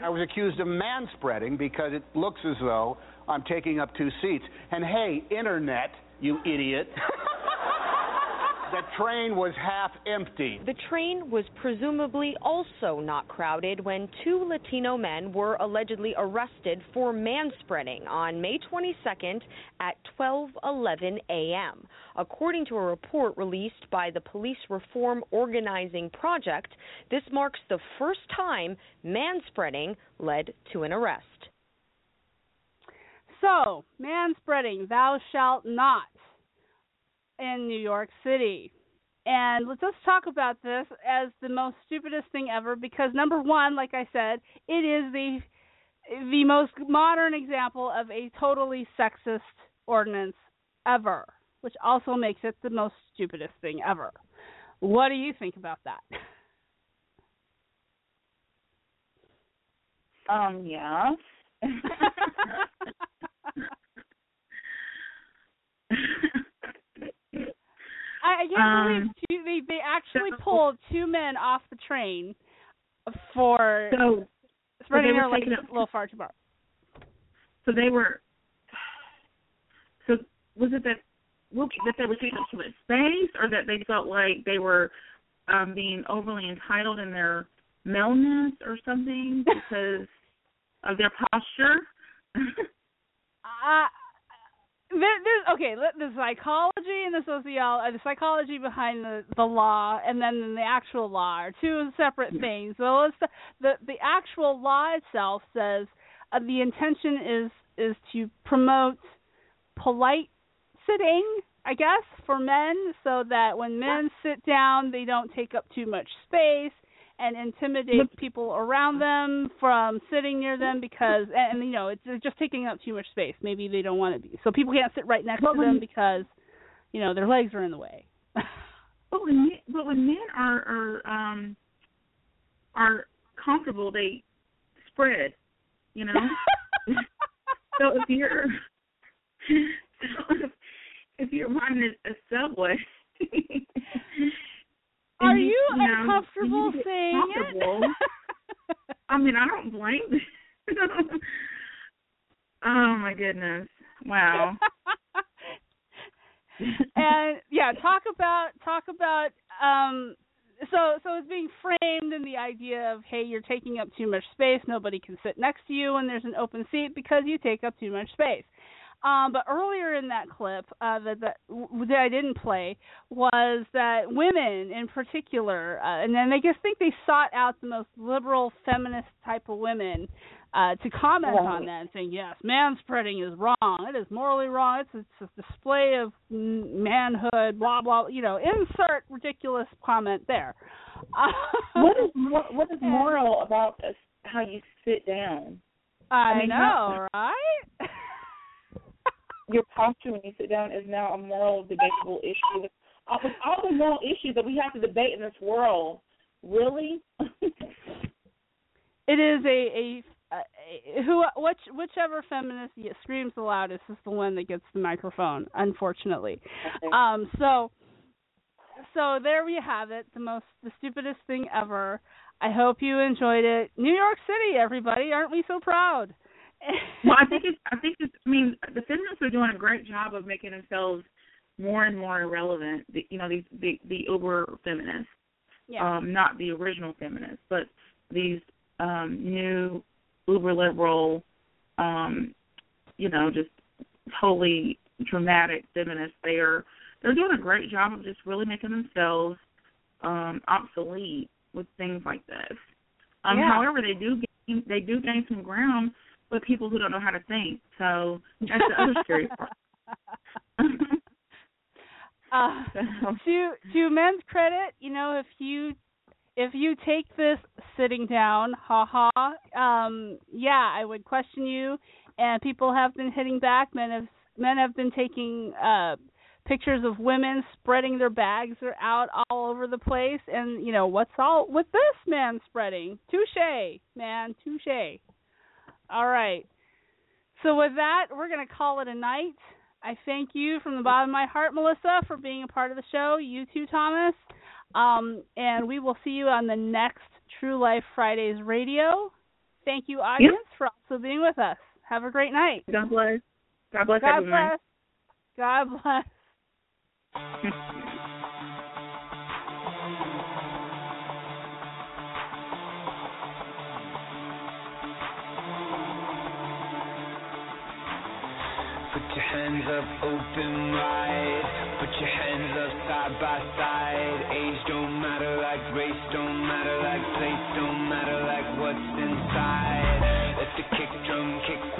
I was accused of manspreading because it looks as though I'm taking up two seats. And hey, internet, you idiot. the train was half empty. The train was presumably also not crowded when two Latino men were allegedly arrested for manspreading on May 22nd at 12:11 a.m. According to a report released by the Police Reform Organizing Project, this marks the first time manspreading led to an arrest. So, man spreading, thou shalt not in New York City. And let's just talk about this as the most stupidest thing ever because number one, like I said, it is the the most modern example of a totally sexist ordinance ever, which also makes it the most stupidest thing ever. What do you think about that? Um, yeah. I, I can't Um, believe two, they they actually pulled two men off the train for So, spreading were their up- a little far too far. so they were. So was it that that they were taking up too much space, or that they felt like they were um being overly entitled in their maleness or something because of their posture? Uh, there's okay. The psychology and the sociology, the psychology behind the the law, and then the actual law are two separate things. So let's the the actual law itself says uh, the intention is is to promote polite sitting, I guess, for men, so that when men sit down, they don't take up too much space and intimidate people around them from sitting near them because and, you know it's they're just taking up too much space. Maybe they don't want to be. So people can't sit right next But to them because you know their legs are in the way. But when men, but when men are are um are comfortable, they spread. You know. so if you're so if, if you're riding a, a subway. Are and you know, uncomfortable you saying it? I mean, I don't blame oh my goodness! Wow. and yeah, talk about talk about um so so it's being framed in the idea of hey, you're taking up too much space, nobody can sit next to you when there's an open seat because you take up too much space. Um, but earlier in that clip uh, that, that that I didn't play was that women, in particular, uh, and then I just think they sought out the most liberal, feminist type of women uh, to comment Right. on that and saying, yes, man spreading is wrong. It is morally wrong. It's, it's a display of manhood. Blah blah. You know, insert ridiculous comment there. what is what is moral about this, how you sit down? I, I mean, know, how- right? Your posture when you sit down is now a moral debatable issue. All, all the moral issues that we have to debate in this world, really? it is a a, a who which whichever feminist screams the loudest is the one that gets the microphone unfortunately. Um so so there we have it the most the stupidest thing ever. I hope you enjoyed it. New york city everybody. Aren't we so proud well, I think it's. I think it's. I mean, the feminists are doing a great job of making themselves more and more irrelevant. The, you know, these the the uber feminists, yeah um, not the original feminists, but these um, new uber liberal, um, you know, just totally dramatic feminists. They are they're doing a great job of just really making themselves um, obsolete with things like this. Um, Yeah. However, they do gain, they do gain some ground with people who don't know how to think. So that's the other scary part. uh, to to men's credit, you know, if you if you take this sitting down, ha ha, um, yeah, I would question you. And people have been hitting back. Men have men have been taking uh pictures of women spreading their bags are out all over the place. And you know what's all with this man spreading? Touche, man, touche. All right. So with that, we're going to call it a night. I thank you from the bottom of my heart, Melissa, for being a part of the show. You too, Thomas. Um, and we will see you on the next TRU-Life Fridays radio. Thank you, audience, for also being with us. Have a great night. God bless. God bless God everyone. bless. God bless. hands up open wide. Put your hands up side by side. Age don't matter like race, don't matter like place, don't matter like what's inside. Let the kick drum kick